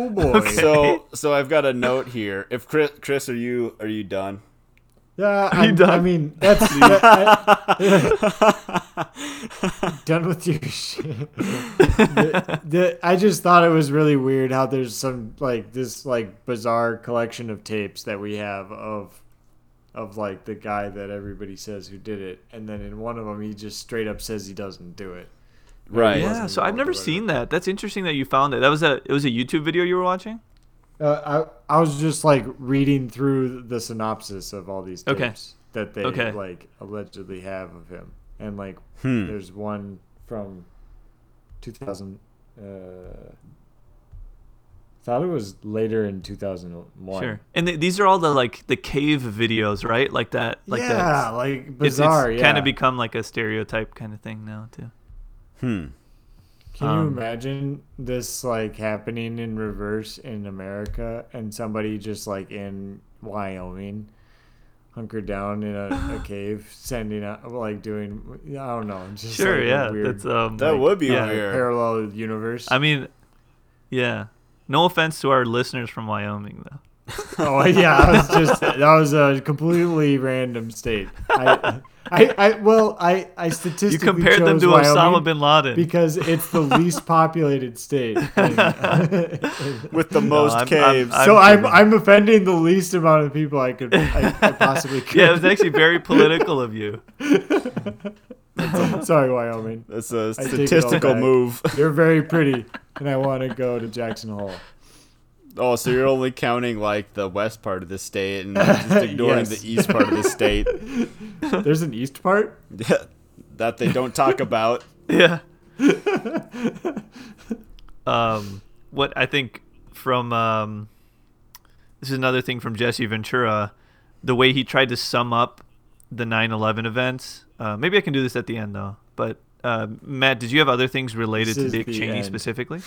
S2: Oh boy.
S1: So, so I've got a note here. If Chris, Chris, are you are you done?
S2: Yeah,
S3: you
S2: I'm- I mean that's that- I- done with your shit. The- the- I just thought it was really weird how there's some like this like bizarre collection of tapes that we have of of like the guy that everybody says who did it, and then in one of them he just straight up says he doesn't do it.
S1: Right.
S2: Yeah.
S3: Yeah, so I've never
S2: or whatever.
S3: seen that. That's interesting that you found it. That was a it was a YouTube video you were watching.
S2: Uh, I I was just like reading through the synopsis of all these tapes
S3: Okay.
S2: that they
S3: Okay.
S2: like allegedly have of him, and like
S1: Hmm.
S2: there's one from 2000. Uh, thought it was later in 2001.
S3: Sure. And th- these are all the like the cave videos, right? Like that. Like
S2: yeah,
S3: that.
S2: like
S3: It's,
S2: bizarre.
S3: it's
S2: yeah.
S3: kind of become like a stereotype kind of thing now too.
S1: Hmm.
S2: Can you
S3: um,
S2: imagine this like happening in reverse in America and somebody just like in Wyoming, hunkered down in a, a cave, sending out like doing I don't know, just
S3: Sure.
S2: like
S3: yeah.
S2: weird,
S3: That's um.
S1: That would be
S3: yeah,
S1: weird.
S2: parallel universe.
S3: I mean, yeah. No offense to our listeners from Wyoming, though.
S2: oh yeah, I was just that was a completely random state. I, I, I well, I, I statistically
S3: You compared them to
S2: Wyoming
S3: Osama bin Laden.
S2: because it's the least populated state.
S1: With the most
S3: I'm- I'm-
S1: caves.
S3: I'm
S2: so I'm. I'm offending the least amount of people I could I, I possibly could.
S3: yeah, it was actually very political of you.
S2: Sorry, Wyoming.
S1: That's a
S2: I take it all
S1: statistical move.
S2: You're very pretty, and I want to go to Jackson Hole.
S1: Oh, so you're only counting like the west part of the state and just ignoring
S2: Yes.
S1: the east part of the state
S2: There's an east part. Yeah.
S1: that they don't talk about.
S3: Yeah. um, what I think from um, this is another thing from Jesse Ventura, the way he tried to sum up the 9/11 events. Uh, maybe I can do this at the end though. But uh, Matt, did you have other things related
S2: This
S3: to Dick
S2: the
S3: Cheney
S2: end.
S3: specifically?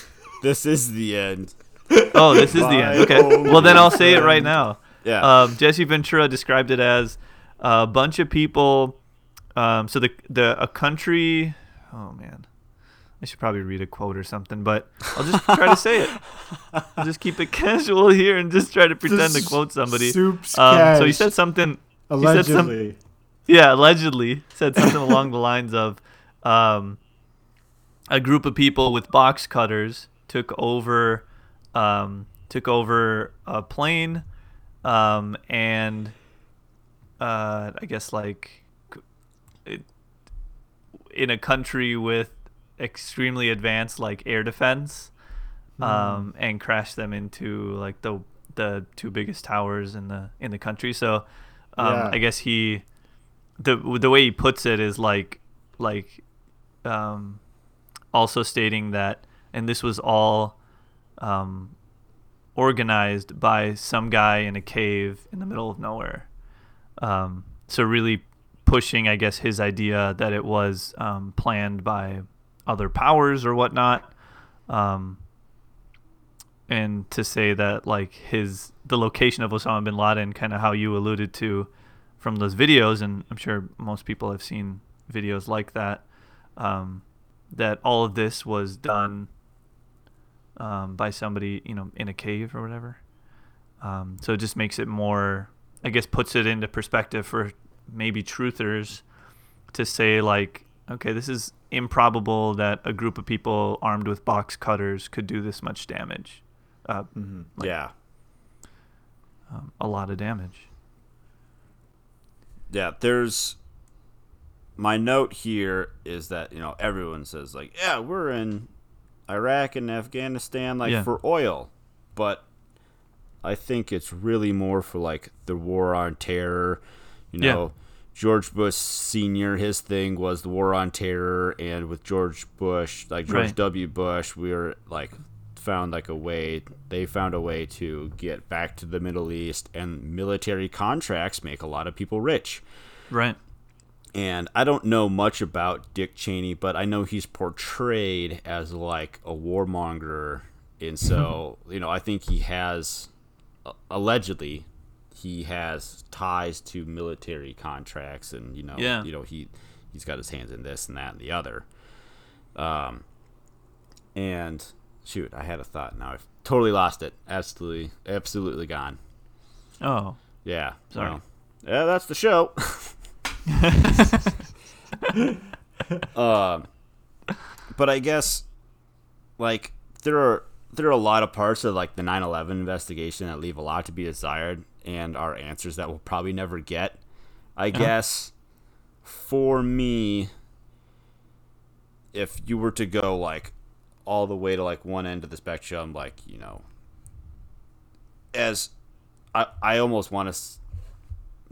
S1: This is the end.
S3: Oh, this is the end. Okay. Well, then I'll say it right now.
S1: Yeah.
S3: Um, Jesse Ventura described it as a bunch of people. Um, so the the a country. Oh man, I should probably read a quote or something, but I'll just try to say it. I'll just keep it casual here and just try to pretend to quote somebody.
S2: Soup's
S3: Um, so he said something. he said some-
S2: allegedly.
S3: Yeah, allegedly said something along the lines of, um, a group of people with box cutters took over, um, took over a plane, um, and uh, I guess like it, in a country with extremely advanced like air defense, um, and crashed them into like the the two biggest towers in the in the country. So, um,
S2: Yeah.
S3: I guess he the the way he puts it is like like um, also stating that and this was all um, organized by some guy in a cave in the middle of nowhere. Um, so really pushing, I guess, his idea that it was um, planned by other powers or whatnot. Um, and to say that like his the location of Osama bin Laden, kind of how you alluded to from those videos, and I'm sure most people have seen videos like that. Um, that all of this was done um, by somebody, you know, in a cave or whatever. Um, so it just makes it more, I guess, puts it into perspective for maybe truthers to say like, okay, this is improbable that a group of people armed with box cutters could do this much damage. Uh,
S2: Mm-hmm.
S3: Like-
S1: yeah.
S3: um, a lot of damage.
S1: Yeah, there's my note here is that, you know, everyone says like, yeah, we're in Iraq and Afghanistan like
S3: Yeah.
S1: for oil. But I think it's really more for like the war on terror. You
S3: Yeah.
S1: know, George Bush senior his thing was the war on terror and with George Bush, like George
S3: Right.
S1: W. Bush, we were like found like a way they found a way to get back to the Middle East and military contracts make a lot of people rich.
S3: Right.
S1: And I don't know much about Dick Cheney, but I know he's portrayed as like a warmonger. And so, you know, I think he has, allegedly, he has ties to military contracts and, you know,
S3: Yeah.
S1: you know, he, he's got his hands in this and that and the other. Um, and shoot, I had a thought. Now I've totally lost it. Absolutely, absolutely gone.
S3: Oh.
S1: Yeah.
S3: Sorry.
S1: well, yeah, that's the show. um, but I guess like there are there are a lot of parts of like the 9/11 investigation that leave a lot to be desired and are answers that we'll probably never get. I guess for me if you were to go like all the way to like one end of the spectrum like, you know, as I I almost want to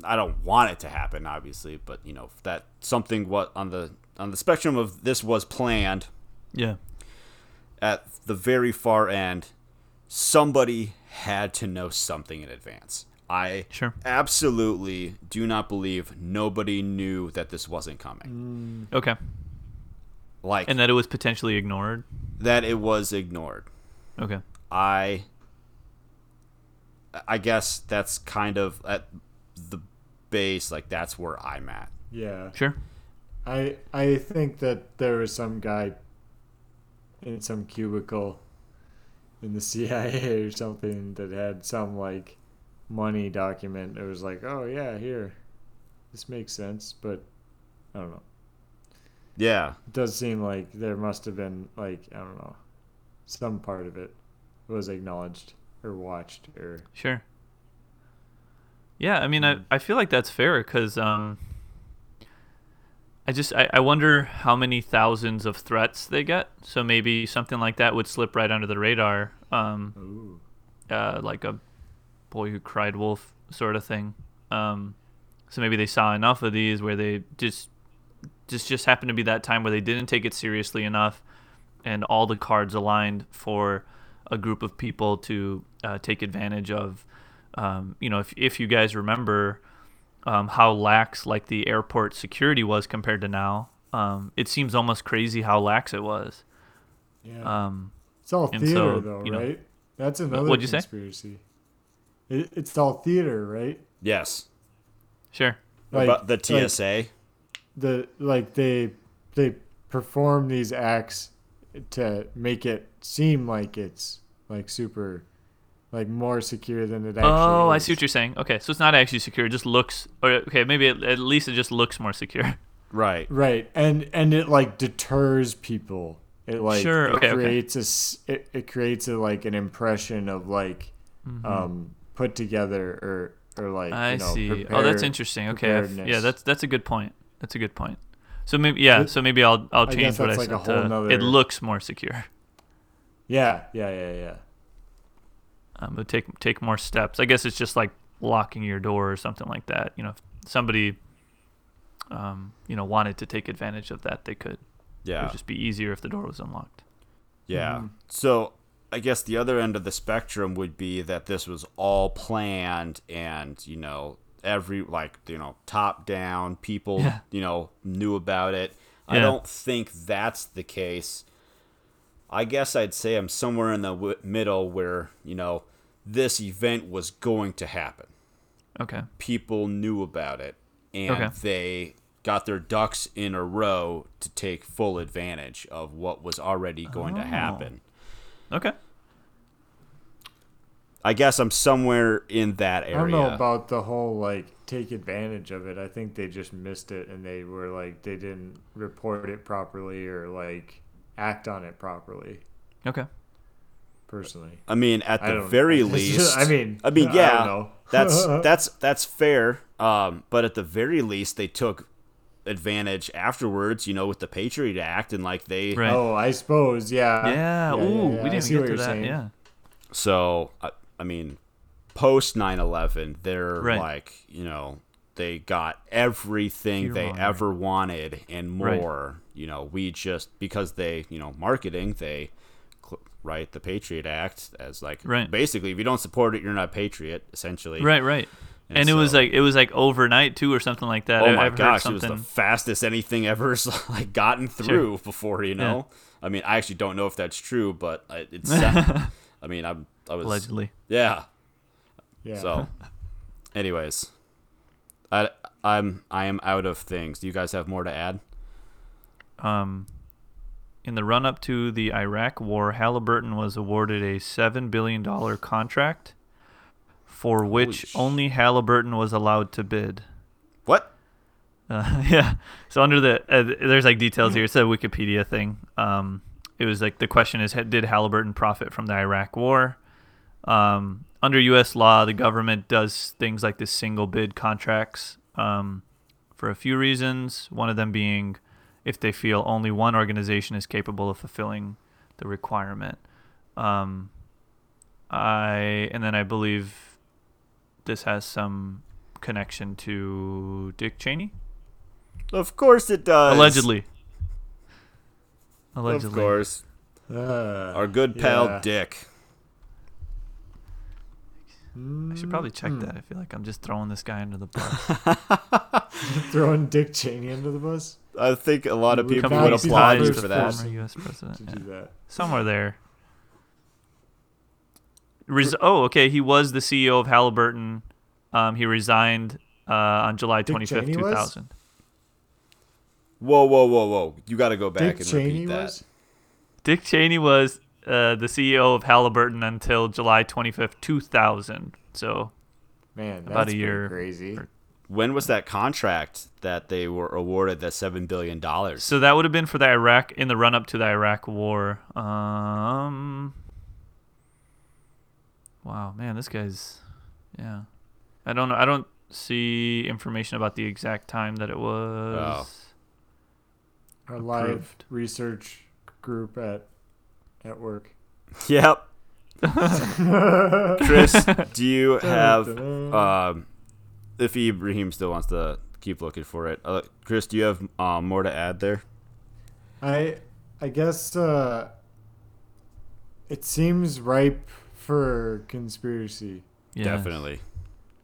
S1: I don't want it to happen, obviously, but you know that something what on the on the spectrum of this was planned
S3: Yeah.
S1: at the very far end. Somebody had to know something in advance. I
S3: Sure.
S1: absolutely do not believe nobody knew that this wasn't coming. Mm.
S3: Okay.
S1: Like
S3: And that it was potentially ignored.
S1: that it was ignored.
S3: Okay.
S1: I I guess that's kind of at base like that's where I'm at.
S2: Yeah.
S3: Sure.
S2: I I think that there was some guy in some cubicle in the CIA or something that had some like money document. It was like, oh yeah, here, this makes sense, but I don't know.
S1: Yeah.
S2: It does seem like there must have been like I don't know, some part of it was acknowledged or watched or
S3: Sure. Yeah, I mean, I, I feel like that's fair because um, I just I, I wonder how many thousands of threats they get. So maybe something like that would slip right under the radar, um, uh, like a boy who cried wolf sort of thing. Um, so maybe they saw enough of these where they just just just happened to be that time where they didn't take it seriously enough, and all the cards aligned for a group of people to uh, take advantage of. Um, you know, if if you guys remember um, how lax like the airport security was compared to now, um, it seems almost crazy how lax it was.
S2: Yeah.
S3: Um,
S2: It's all
S3: And
S2: theater,
S3: so,
S2: though,
S3: you know-
S2: right? That's another
S3: what'd you say?
S2: conspiracy. It, it's all theater, right?
S1: Yes.
S3: sure.
S2: Like
S1: About the
S2: like
S1: TSA.
S2: the like they they perform these acts to make it seem like it's like super, like more secure than it actually.
S3: Oh, I see what you're saying. Okay, so it's not actually secure; it just looks. Or okay, maybe it, at least it just looks more secure.
S1: right.
S2: Right, and and it like deters people. It like
S3: Sure,
S2: it
S3: okay, okay.
S2: creates a s- it, it creates a like an impression of like um put together or or like
S3: Mm-hmm. I
S2: you know,
S3: see. oh, that's interesting. Okay, yeah, that's that's a good point. That's a good point. So maybe yeah,
S2: It-
S3: so maybe I'll I'll
S2: I
S3: change
S2: guess
S3: what I
S2: that's
S3: said.
S2: a whole
S3: to,
S2: nother-
S3: It looks more secure.
S2: yeah yeah yeah yeah.
S3: Um, but take take more steps. I guess it's just like locking your door or something like that. You know, if somebody, um, you know, wanted to take advantage of that, they could. Yeah, It
S1: Yeah.
S3: would just be easier if the door was unlocked.
S1: Yeah.
S2: Mhm.
S1: So I guess the other end of the spectrum would be that this was all planned and, you know, every like, you know, top down people,
S3: Yeah.
S1: you know, knew about it. I don't think that's the case. I guess I'd say I'm somewhere in the w- middle where, you know, this event was going to happen.
S3: Okay.
S1: People knew about it and
S3: Okay.
S1: they got their ducks in a row to take full advantage of what was already going to
S3: Oh.
S1: happen.
S3: Okay.
S1: I guess I'm somewhere in that area.
S2: I don't know about the whole like take advantage of it. I think they just missed it and they were like they didn't report it properly or like act on it properly.
S3: Okay.
S2: Personally,
S1: I mean, at the very
S2: it's
S1: least,
S2: I mean,
S1: I mean,
S2: I
S1: yeah,
S2: don't know.
S1: that's that's that's fair. Um, but at the very least, they took advantage afterwards. You know, with the Patriot Act, and like they.
S3: Right.
S2: oh, I suppose, yeah.
S3: Yeah. Ooh, we didn't
S2: see
S3: even
S2: what
S3: get to
S2: you're
S3: that.
S2: saying.
S3: Yeah.
S1: So I, I mean, post 9/11, they're
S3: Right.
S1: like, you know, they got everything they ever wanted and
S3: Right.
S1: more. You know, we just because they, you know, marketing they. Right, the Patriot Act as like
S3: Right.
S1: basically, if you don't support it, you're not a patriot. Essentially,
S3: Right. Right.
S1: And
S3: And, it was like it was like overnight too, or something like that.
S1: Oh
S3: I-
S1: my
S3: I've
S1: gosh, it was the fastest anything ever like gotten through before. You know, I mean, I actually don't know if that's true, but it's. I mean, I'm. I was.
S3: allegedly.
S1: Yeah.
S2: yeah.
S1: So, anyways, I I'm I am out of things. Do you guys have more to add?
S3: Um, in the run up to the Iraq War, Halliburton was awarded a $7 billion contract for which
S1: sh-
S3: only Halliburton was allowed to bid.
S1: What?
S3: Uh, yeah. So under the uh, there's like details here. It's a Wikipedia thing. Um, it was like the question is, did Halliburton profit from the Iraq War? Um, under U.S. law, the government does things like this single bid contracts um, for a few reasons. One of them being if they feel only one organization is capable of fulfilling the requirement. Um, I and then I believe this has some connection to Dick Cheney.
S1: Of course it does.
S3: Allegedly. Allegedly.
S1: Of course.
S2: Uh,
S1: Our good pal
S2: yeah.
S1: Dick.
S3: I should probably check
S2: Hmm.
S3: that. I feel like I'm just throwing this guy under the bus.
S2: throwing Dick Cheney under the bus
S1: I think a lot of people would applaud you for that.
S3: Former U.S. president.
S2: to
S3: yeah.
S2: do that.
S3: Somewhere there. Res- oh, okay. He was the CEO of Halliburton. Um, he resigned uh, on July 25th,
S2: Cheney was?
S3: 2000.
S1: Whoa, whoa, whoa, whoa! You got to go back
S2: Dick
S1: and
S2: Cheney
S1: repeat that.
S2: was.
S3: Dick Cheney was uh, the CEO of Halliburton until July 25th, 2000. So
S2: Man, that's
S3: About a year.
S2: crazy.
S1: When was that contract that they were awarded that seven billion dollars?
S3: So that would have been for the Iraq in the run up to the Iraq War. Um. Wow, man, this guy's, yeah. I don't know. I don't see information about the exact time that it was.
S2: Our live research group at at work.
S1: Yep. Chris, do you have um, if Ibrahim still wants to keep looking for it? Uh, Chris, do you have um, more to add there?
S2: I I guess uh, it seems ripe for conspiracy,
S3: Yes.
S1: Definitely.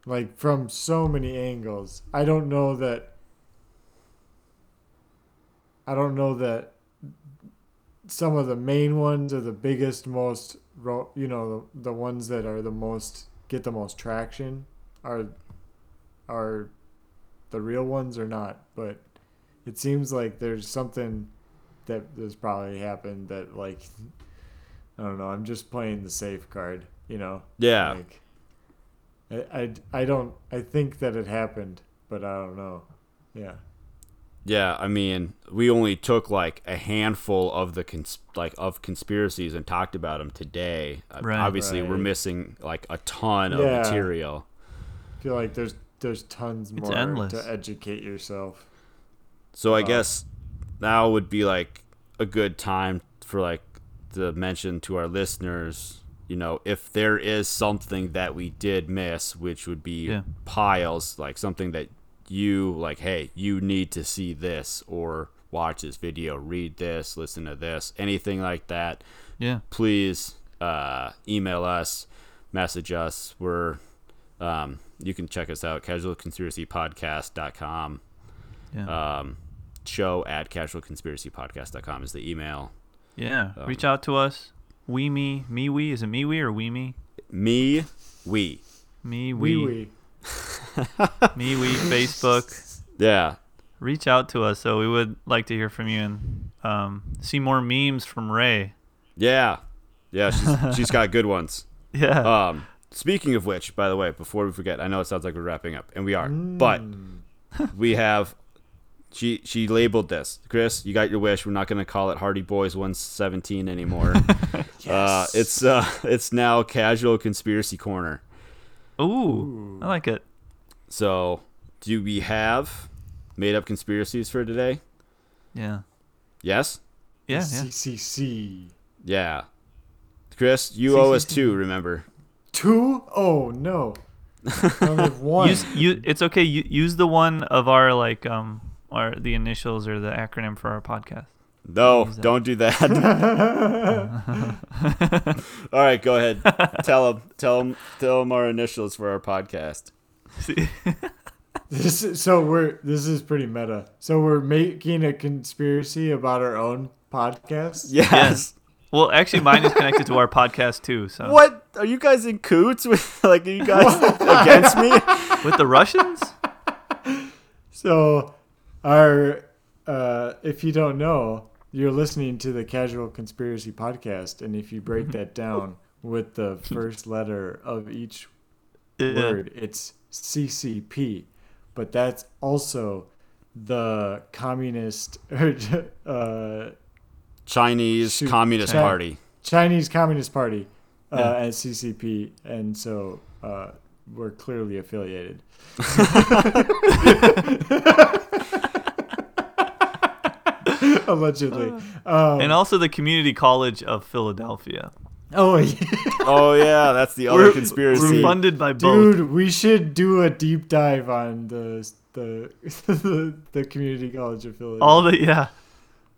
S2: like from so many angles. I don't know that. I don't know that some of the main ones are the biggest, most you know the, the ones that are the most get the most traction are are the real ones or not. But it seems like there's something that has probably happened that like I don't know. I'm just playing the safe card, you know.
S1: Yeah.
S2: Like, I, I, I don't I think that it happened, but I don't know. Yeah.
S1: Yeah, I mean, we only took like a handful of the cons- like of conspiracies and talked about them today. Uh,
S3: Right.
S1: Obviously, we're missing like a ton of
S2: Yeah.
S1: material.
S2: I feel like there's there's tons
S3: It's
S2: more
S3: endless.
S2: to educate yourself.
S1: So I
S2: Wow.
S1: guess now would be like a good time for like to mention to our listeners, you know, if there is something that we did miss, which would be
S3: Yeah.
S1: piles, like something that you like, hey, you need to see this or watch this video, read this, listen to this, anything like that.
S3: Yeah.
S1: Please uh, email us, message us. We're um, you can check us out casualconspiracypodcast.com
S3: Yeah.
S1: um, show at casualconspiracypodcast.com is the email.
S3: yeah.
S1: um,
S3: Reach out to us. We me me we is it me we or we me
S1: Me, we.
S3: me
S2: Wee
S3: we
S2: wee.
S3: me we Facebook.
S1: Yeah.
S3: Reach out to us. So we would like to hear from you and um, see more memes from Ray.
S1: Yeah. Yeah, she's, she's got good ones.
S3: Yeah.
S1: Um, speaking of which, by the way, before we forget, I know it sounds like we're wrapping up, and we are, but we have. She she labeled this, Chris. You got your wish. We're not going to call it Hardy Boys 117 anymore. uh, it's uh, it's now Casual Conspiracy Corner.
S3: Ooh, I like it.
S1: So, do we have made up conspiracies for today?
S3: Yeah.
S1: Yes.
S3: Yeah. Yeah.
S2: CCC.
S1: Yeah. Chris, you owe us two. Remember.
S2: Two? Oh no. I only have one.
S3: Use you. It's okay. You, use the one of our like um our the initials or the acronym for our podcast.
S1: No, don't do that. All right, go ahead. Tell them. Tell them. Tell them our initials for our podcast.
S2: This is, so we're this is pretty meta. So we're making a conspiracy about our own podcast.
S1: Yes.
S3: well, actually, mine is connected to our podcast too. So
S1: What are you guys in coots with? Like, are you guys against me?
S3: with the Russians?
S2: So our uh, if you don't know, you're listening to the Casual Conspiracy podcast, and if you break that down with the first letter of each
S3: Yeah.
S2: word, it's CCP. But that's also the communist uh,
S1: Chinese
S2: Shoot.
S1: Communist Party.
S2: Chinese Communist Party uh,
S3: Yeah.
S2: as CCP, and so uh, we're clearly affiliated. Allegedly. Um,
S3: and also the Community College of Philadelphia.
S2: oh, yeah.
S1: Oh yeah, that's the other
S3: We're,
S1: conspiracy.
S3: we're funded by both.
S2: dude, we should do a deep dive on the the the, the community college of Philadelphia.
S3: All the yeah.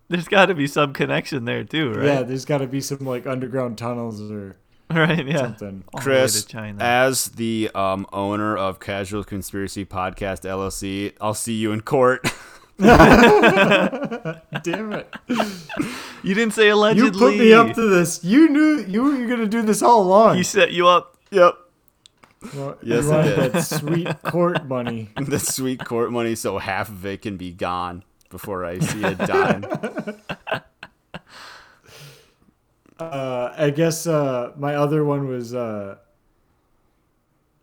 S3: There's got to be some connection there too, right?
S2: Yeah, there's got to be some like underground tunnels or
S3: Right. Yeah.
S2: something.
S3: All the
S1: Chris,
S3: China.
S1: as the um, owner of Casual Conspiracy Podcast LLC, I'll see you in court.
S2: Damn it!
S3: you didn't say allegedly.
S2: You put me up to this. You knew you were gonna do this all along.
S3: He set you up.
S1: yep.
S2: Well,
S1: Yes,
S2: you
S1: I did.
S2: that sweet court money.
S1: The sweet court money, so half of it can be gone before I see a dime.
S2: Uh, I guess uh, my other one was uh,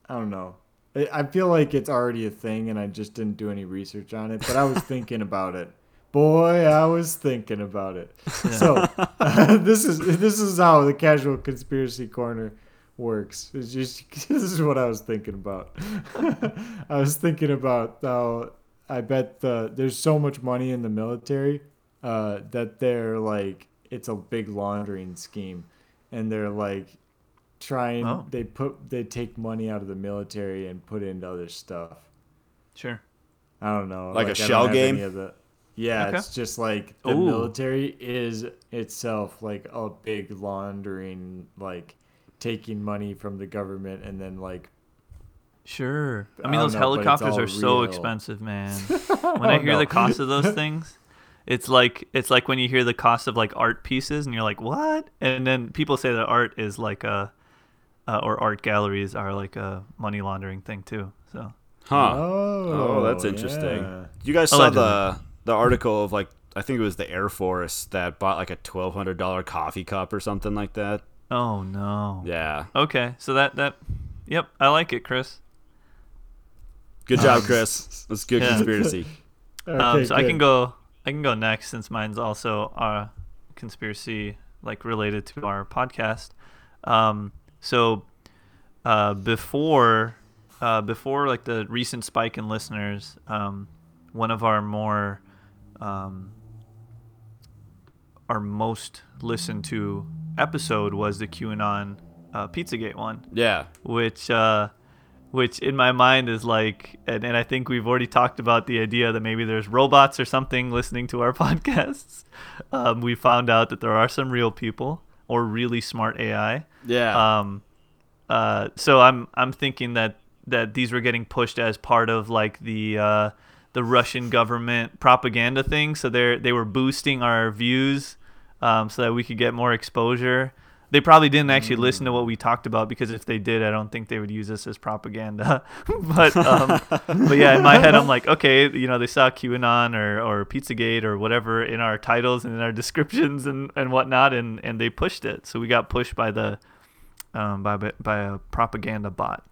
S2: I don't know. I feel like it's already a thing, and I just didn't do any research on it. But I was thinking about it. Boy, I was thinking about it. So this is this is how the casual conspiracy corner works. It's just this is what I was thinking about. I was thinking about how I bet the there's so much money in the military uh, that they're like it's a big laundering scheme, and they're like trying
S3: Oh.
S2: they put they take money out of the military and put it into other stuff.
S3: Sure.
S2: I don't know,
S1: Like a
S2: I
S1: shell game?
S2: any the- yeah,
S3: Okay.
S2: it's just like the
S3: Ooh.
S2: military is itself like a big laundering, like taking money from the government and then like
S3: Sure. I
S2: I
S3: mean,
S2: don't
S3: those
S2: know,
S3: helicopters
S2: all
S3: are so expensive, man. When I hear
S2: know.
S3: the cost of those things, it's like it's like when you hear the cost of like art pieces, and you're like, "What?" And then people say that art is like a, uh, or art galleries are like a money laundering thing too. So
S1: Huh.
S2: oh,
S1: Oh, that's interesting.
S2: yeah.
S1: You guys saw
S3: Allegedly.
S1: the the article of like I think it was the Air Force that bought like a twelve hundred dollar coffee cup or something like that.
S3: Oh no.
S1: Yeah.
S3: Okay, so that that, yep, I like it, Chris.
S1: Good job, Chris. That's good
S3: Yeah.
S1: conspiracy.
S2: Okay,
S3: um, so I can go. I can go next since mine's also a conspiracy like related to our podcast. Um, so uh, before uh, before like the recent spike in listeners, um, one of our more um, our most listened to episode was the QAnon uh, Pizzagate one
S1: Yeah.
S3: which uh, which in my mind is like, and, and I think we've already talked about the idea that maybe there's robots or something listening to our podcasts. Um, we found out that there are some real people or really smart AI.
S1: Yeah.
S3: Um, uh, so I'm I'm thinking that that these were getting pushed as part of like the uh, the Russian government propaganda thing. So they they were boosting our views um, so that we could get more exposure. They probably didn't actually listen to what we talked about because if they did, I don't think they would use us as propaganda. but um, but yeah, in my head, I'm like, okay, you know, they saw QAnon or, or Pizzagate or whatever in our titles and in our descriptions and, and whatnot, and, and they pushed it. So we got pushed by the um, by by a propaganda bot.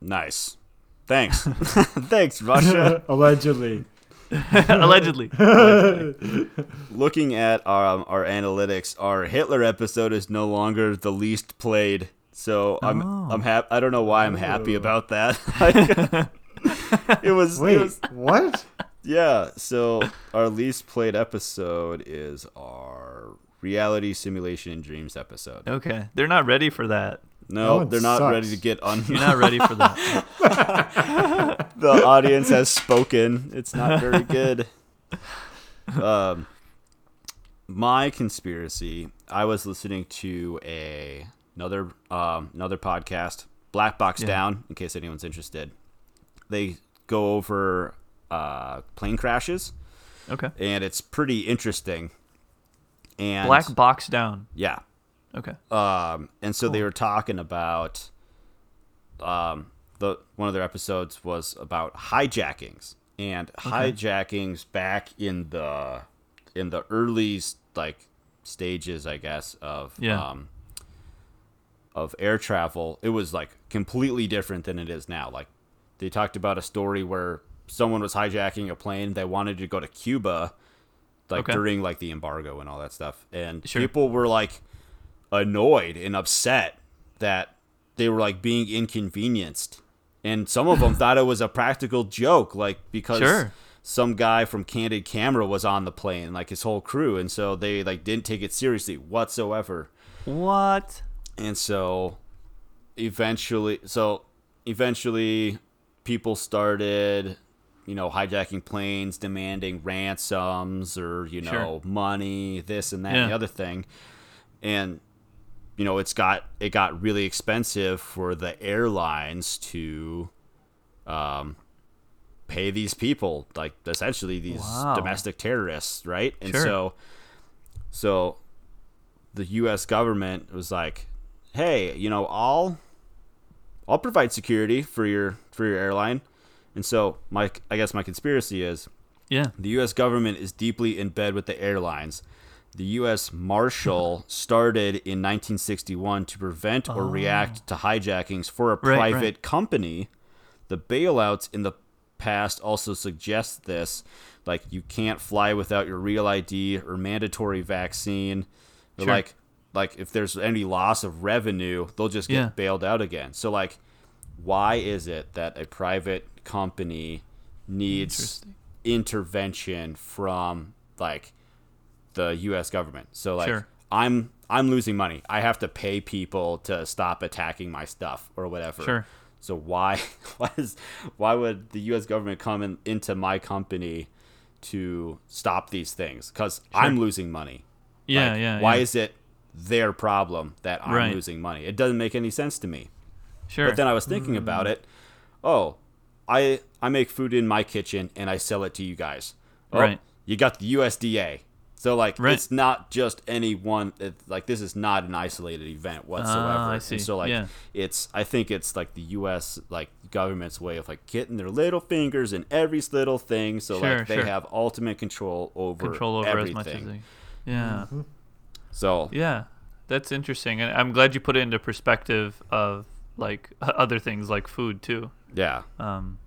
S1: Nice. Thanks. Thanks, Russia.
S2: Allegedly.
S3: Allegedly.
S1: Looking at um, our analytics, our Hitler episode is no longer the least played. So I'm
S3: Oh.
S1: I'm happy. I don't know why I'm happy
S2: Oh.
S1: about that. it was it
S2: Wait,
S1: was-
S2: what?
S1: yeah. So our least played episode is our reality simulation and dreams episode.
S3: Okay, they're not ready for that.
S1: No, they're not
S2: sucks.
S1: ready to get on.
S3: You're not ready for that.
S1: the audience has spoken. It's not very good. Um, my conspiracy. I was listening to a another um, another podcast, Black Box
S3: Yeah.
S1: Down. In case anyone's interested, they go over uh, plane crashes,
S3: Okay.
S1: and it's pretty interesting. And
S3: Black box down.
S1: yeah,
S3: Okay.
S1: um, and so they were talking about um, the one of their episodes was about hijackings and hijackings back in the in the early like stages, I guess, of
S3: Yeah.
S1: um, of air travel. It was like completely different than it is now. Like they talked about a story where someone was hijacking a plane. They wanted to go to Cuba, like
S3: Okay.
S1: during like the embargo and all that stuff, and
S3: Sure.
S1: people were like annoyed and upset that they were like being inconvenienced. And some of them thought it was a practical joke, like because
S3: Sure.
S1: some guy from Candid Camera was on the plane, like his whole crew, and so they like didn't take it seriously whatsoever.
S3: What?
S1: And so eventually so eventually people started you know hijacking planes demanding ransoms or you know
S3: Sure.
S1: money this and that and the other thing and you know it's got it got really expensive for the airlines to um pay these people like essentially these
S3: Wow.
S1: domestic terrorists right and
S3: Sure.
S1: so so the US government was like hey you know I'll I'll provide security for your for your airline and so my I guess my conspiracy is
S3: Yeah.
S1: the U.S. government is deeply in bed with the airlines. The U.S. Marshal started in 1961 to prevent or oh. react to hijackings for a
S3: Right, right.
S1: private company. The bailouts in the past also suggest this, like you can't fly without your real ID or mandatory vaccine.
S3: Sure.
S1: Like, like if there's any loss of revenue, they'll just get
S3: Yeah.
S1: bailed out again. So like, why is it that a private company needs intervention from like the US government. So like
S3: Sure.
S1: I'm I'm losing money. I have to pay people to stop attacking my stuff or whatever.
S3: Sure.
S1: So why why is why would the US government come in, into my company to stop these things cuz I'm losing money.
S3: Yeah.
S1: Like,
S3: yeah.
S1: Why
S3: yeah.
S1: is it their problem that I'm
S3: Right.
S1: losing money? It doesn't make any sense to me.
S3: Sure.
S1: But then I was thinking mm. about it. Oh, I I make food in my kitchen and I sell it to you guys. Oh,
S3: Right.
S1: You got the USDA. So like
S3: Right.
S1: it's not just any one it, like this is not an isolated event whatsoever.
S3: Ah, I
S1: And
S3: see.
S1: so like
S3: Yeah.
S1: it's I think it's like the US like government's way of like getting their little fingers in every little thing so
S3: Sure,
S1: like they
S3: sure.
S1: have ultimate control over
S3: control over
S1: everything.
S3: as much as they. Yeah.
S1: So
S3: Yeah. That's interesting, and I'm glad you put it into perspective of like other things like food too.
S1: yeah.
S3: Um,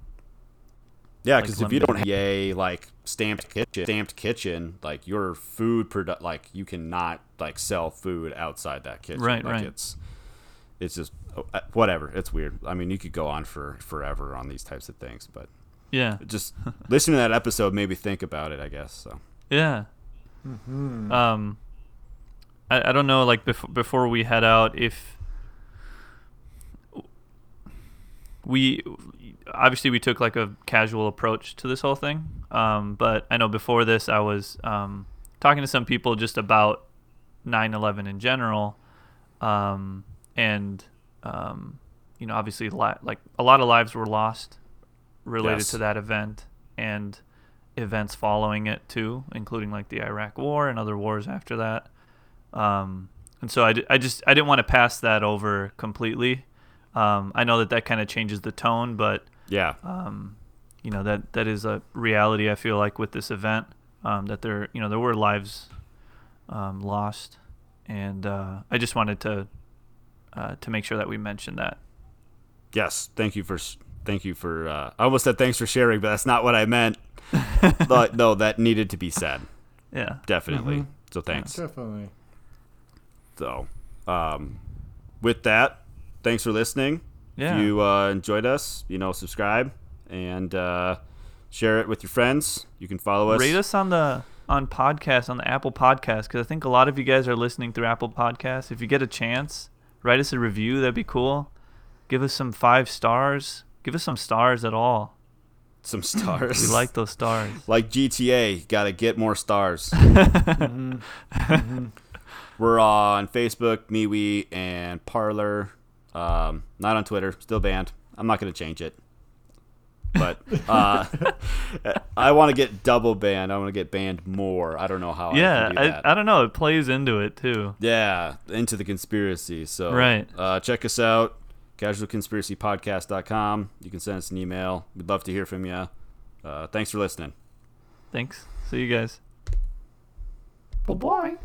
S1: Yeah,
S3: Like
S1: because if you don't have a like stamped kitchen, stamped kitchen, like your food product, like you cannot like sell food outside that kitchen.
S3: Right,
S1: like
S3: right.
S1: It's it's just oh, uh, whatever. It's weird. I mean, you could go on for forever on these types of things, but
S3: yeah.
S1: just listening to that episode made me think about it. I guess so.
S3: Yeah.
S2: Hmm.
S3: Um, I, I don't know. Like before before we head out, if we obviously we took like a casual approach to this whole thing. Um, but I know before this, I was um, talking to some people just about 9/11 in general, um, and um, you know, obviously, li- like a lot of lives were lost related
S1: Yes.
S3: to that event, and events following it too, including like the Iraq War and other wars after that. Um, and so I, d- I just I didn't want to pass that over completely. Um, I know that that kind of changes the tone, but
S1: Yeah.
S3: um, you know that that is a reality. I feel like with this event, um, that there you know there were lives um, lost, and uh, I just wanted to uh, to make sure that we mentioned that.
S1: Yes, thank you for thank you for. Uh, I almost said thanks for sharing, but that's not what I meant. but no, that needed to be said.
S3: Yeah.
S1: Definitely. So thanks.
S2: Definitely.
S1: So, um, with that, thanks for listening.
S3: Yeah.
S1: If you uh, enjoyed us, you know, subscribe and uh, share it with your friends. You can follow us.
S3: Rate us on the on podcast on the Apple Podcast because I think a lot of you guys are listening through Apple Podcasts. If you get a chance, write us a review. That'd be cool. Give us some five stars. Give us some stars at all.
S1: Some stars.
S3: We like those stars.
S1: like GTA. Got to get more stars.
S3: Mm-hmm.
S1: We're on Facebook, MeWe, and Parler. Um, not on Twitter. Still banned. I'm not going to change it. But uh, I want to get double banned. I want to get banned more. I don't know how. I
S3: yeah,
S1: can do
S3: I, I, don't know. It plays into it too.
S1: Yeah, into the conspiracy. So
S3: Right.
S1: uh, check us out, casualconspiracypodcast.com. You can send us an email. We'd love to hear from you. Uh, thanks for listening.
S3: Thanks. See you guys.
S2: Bye bye.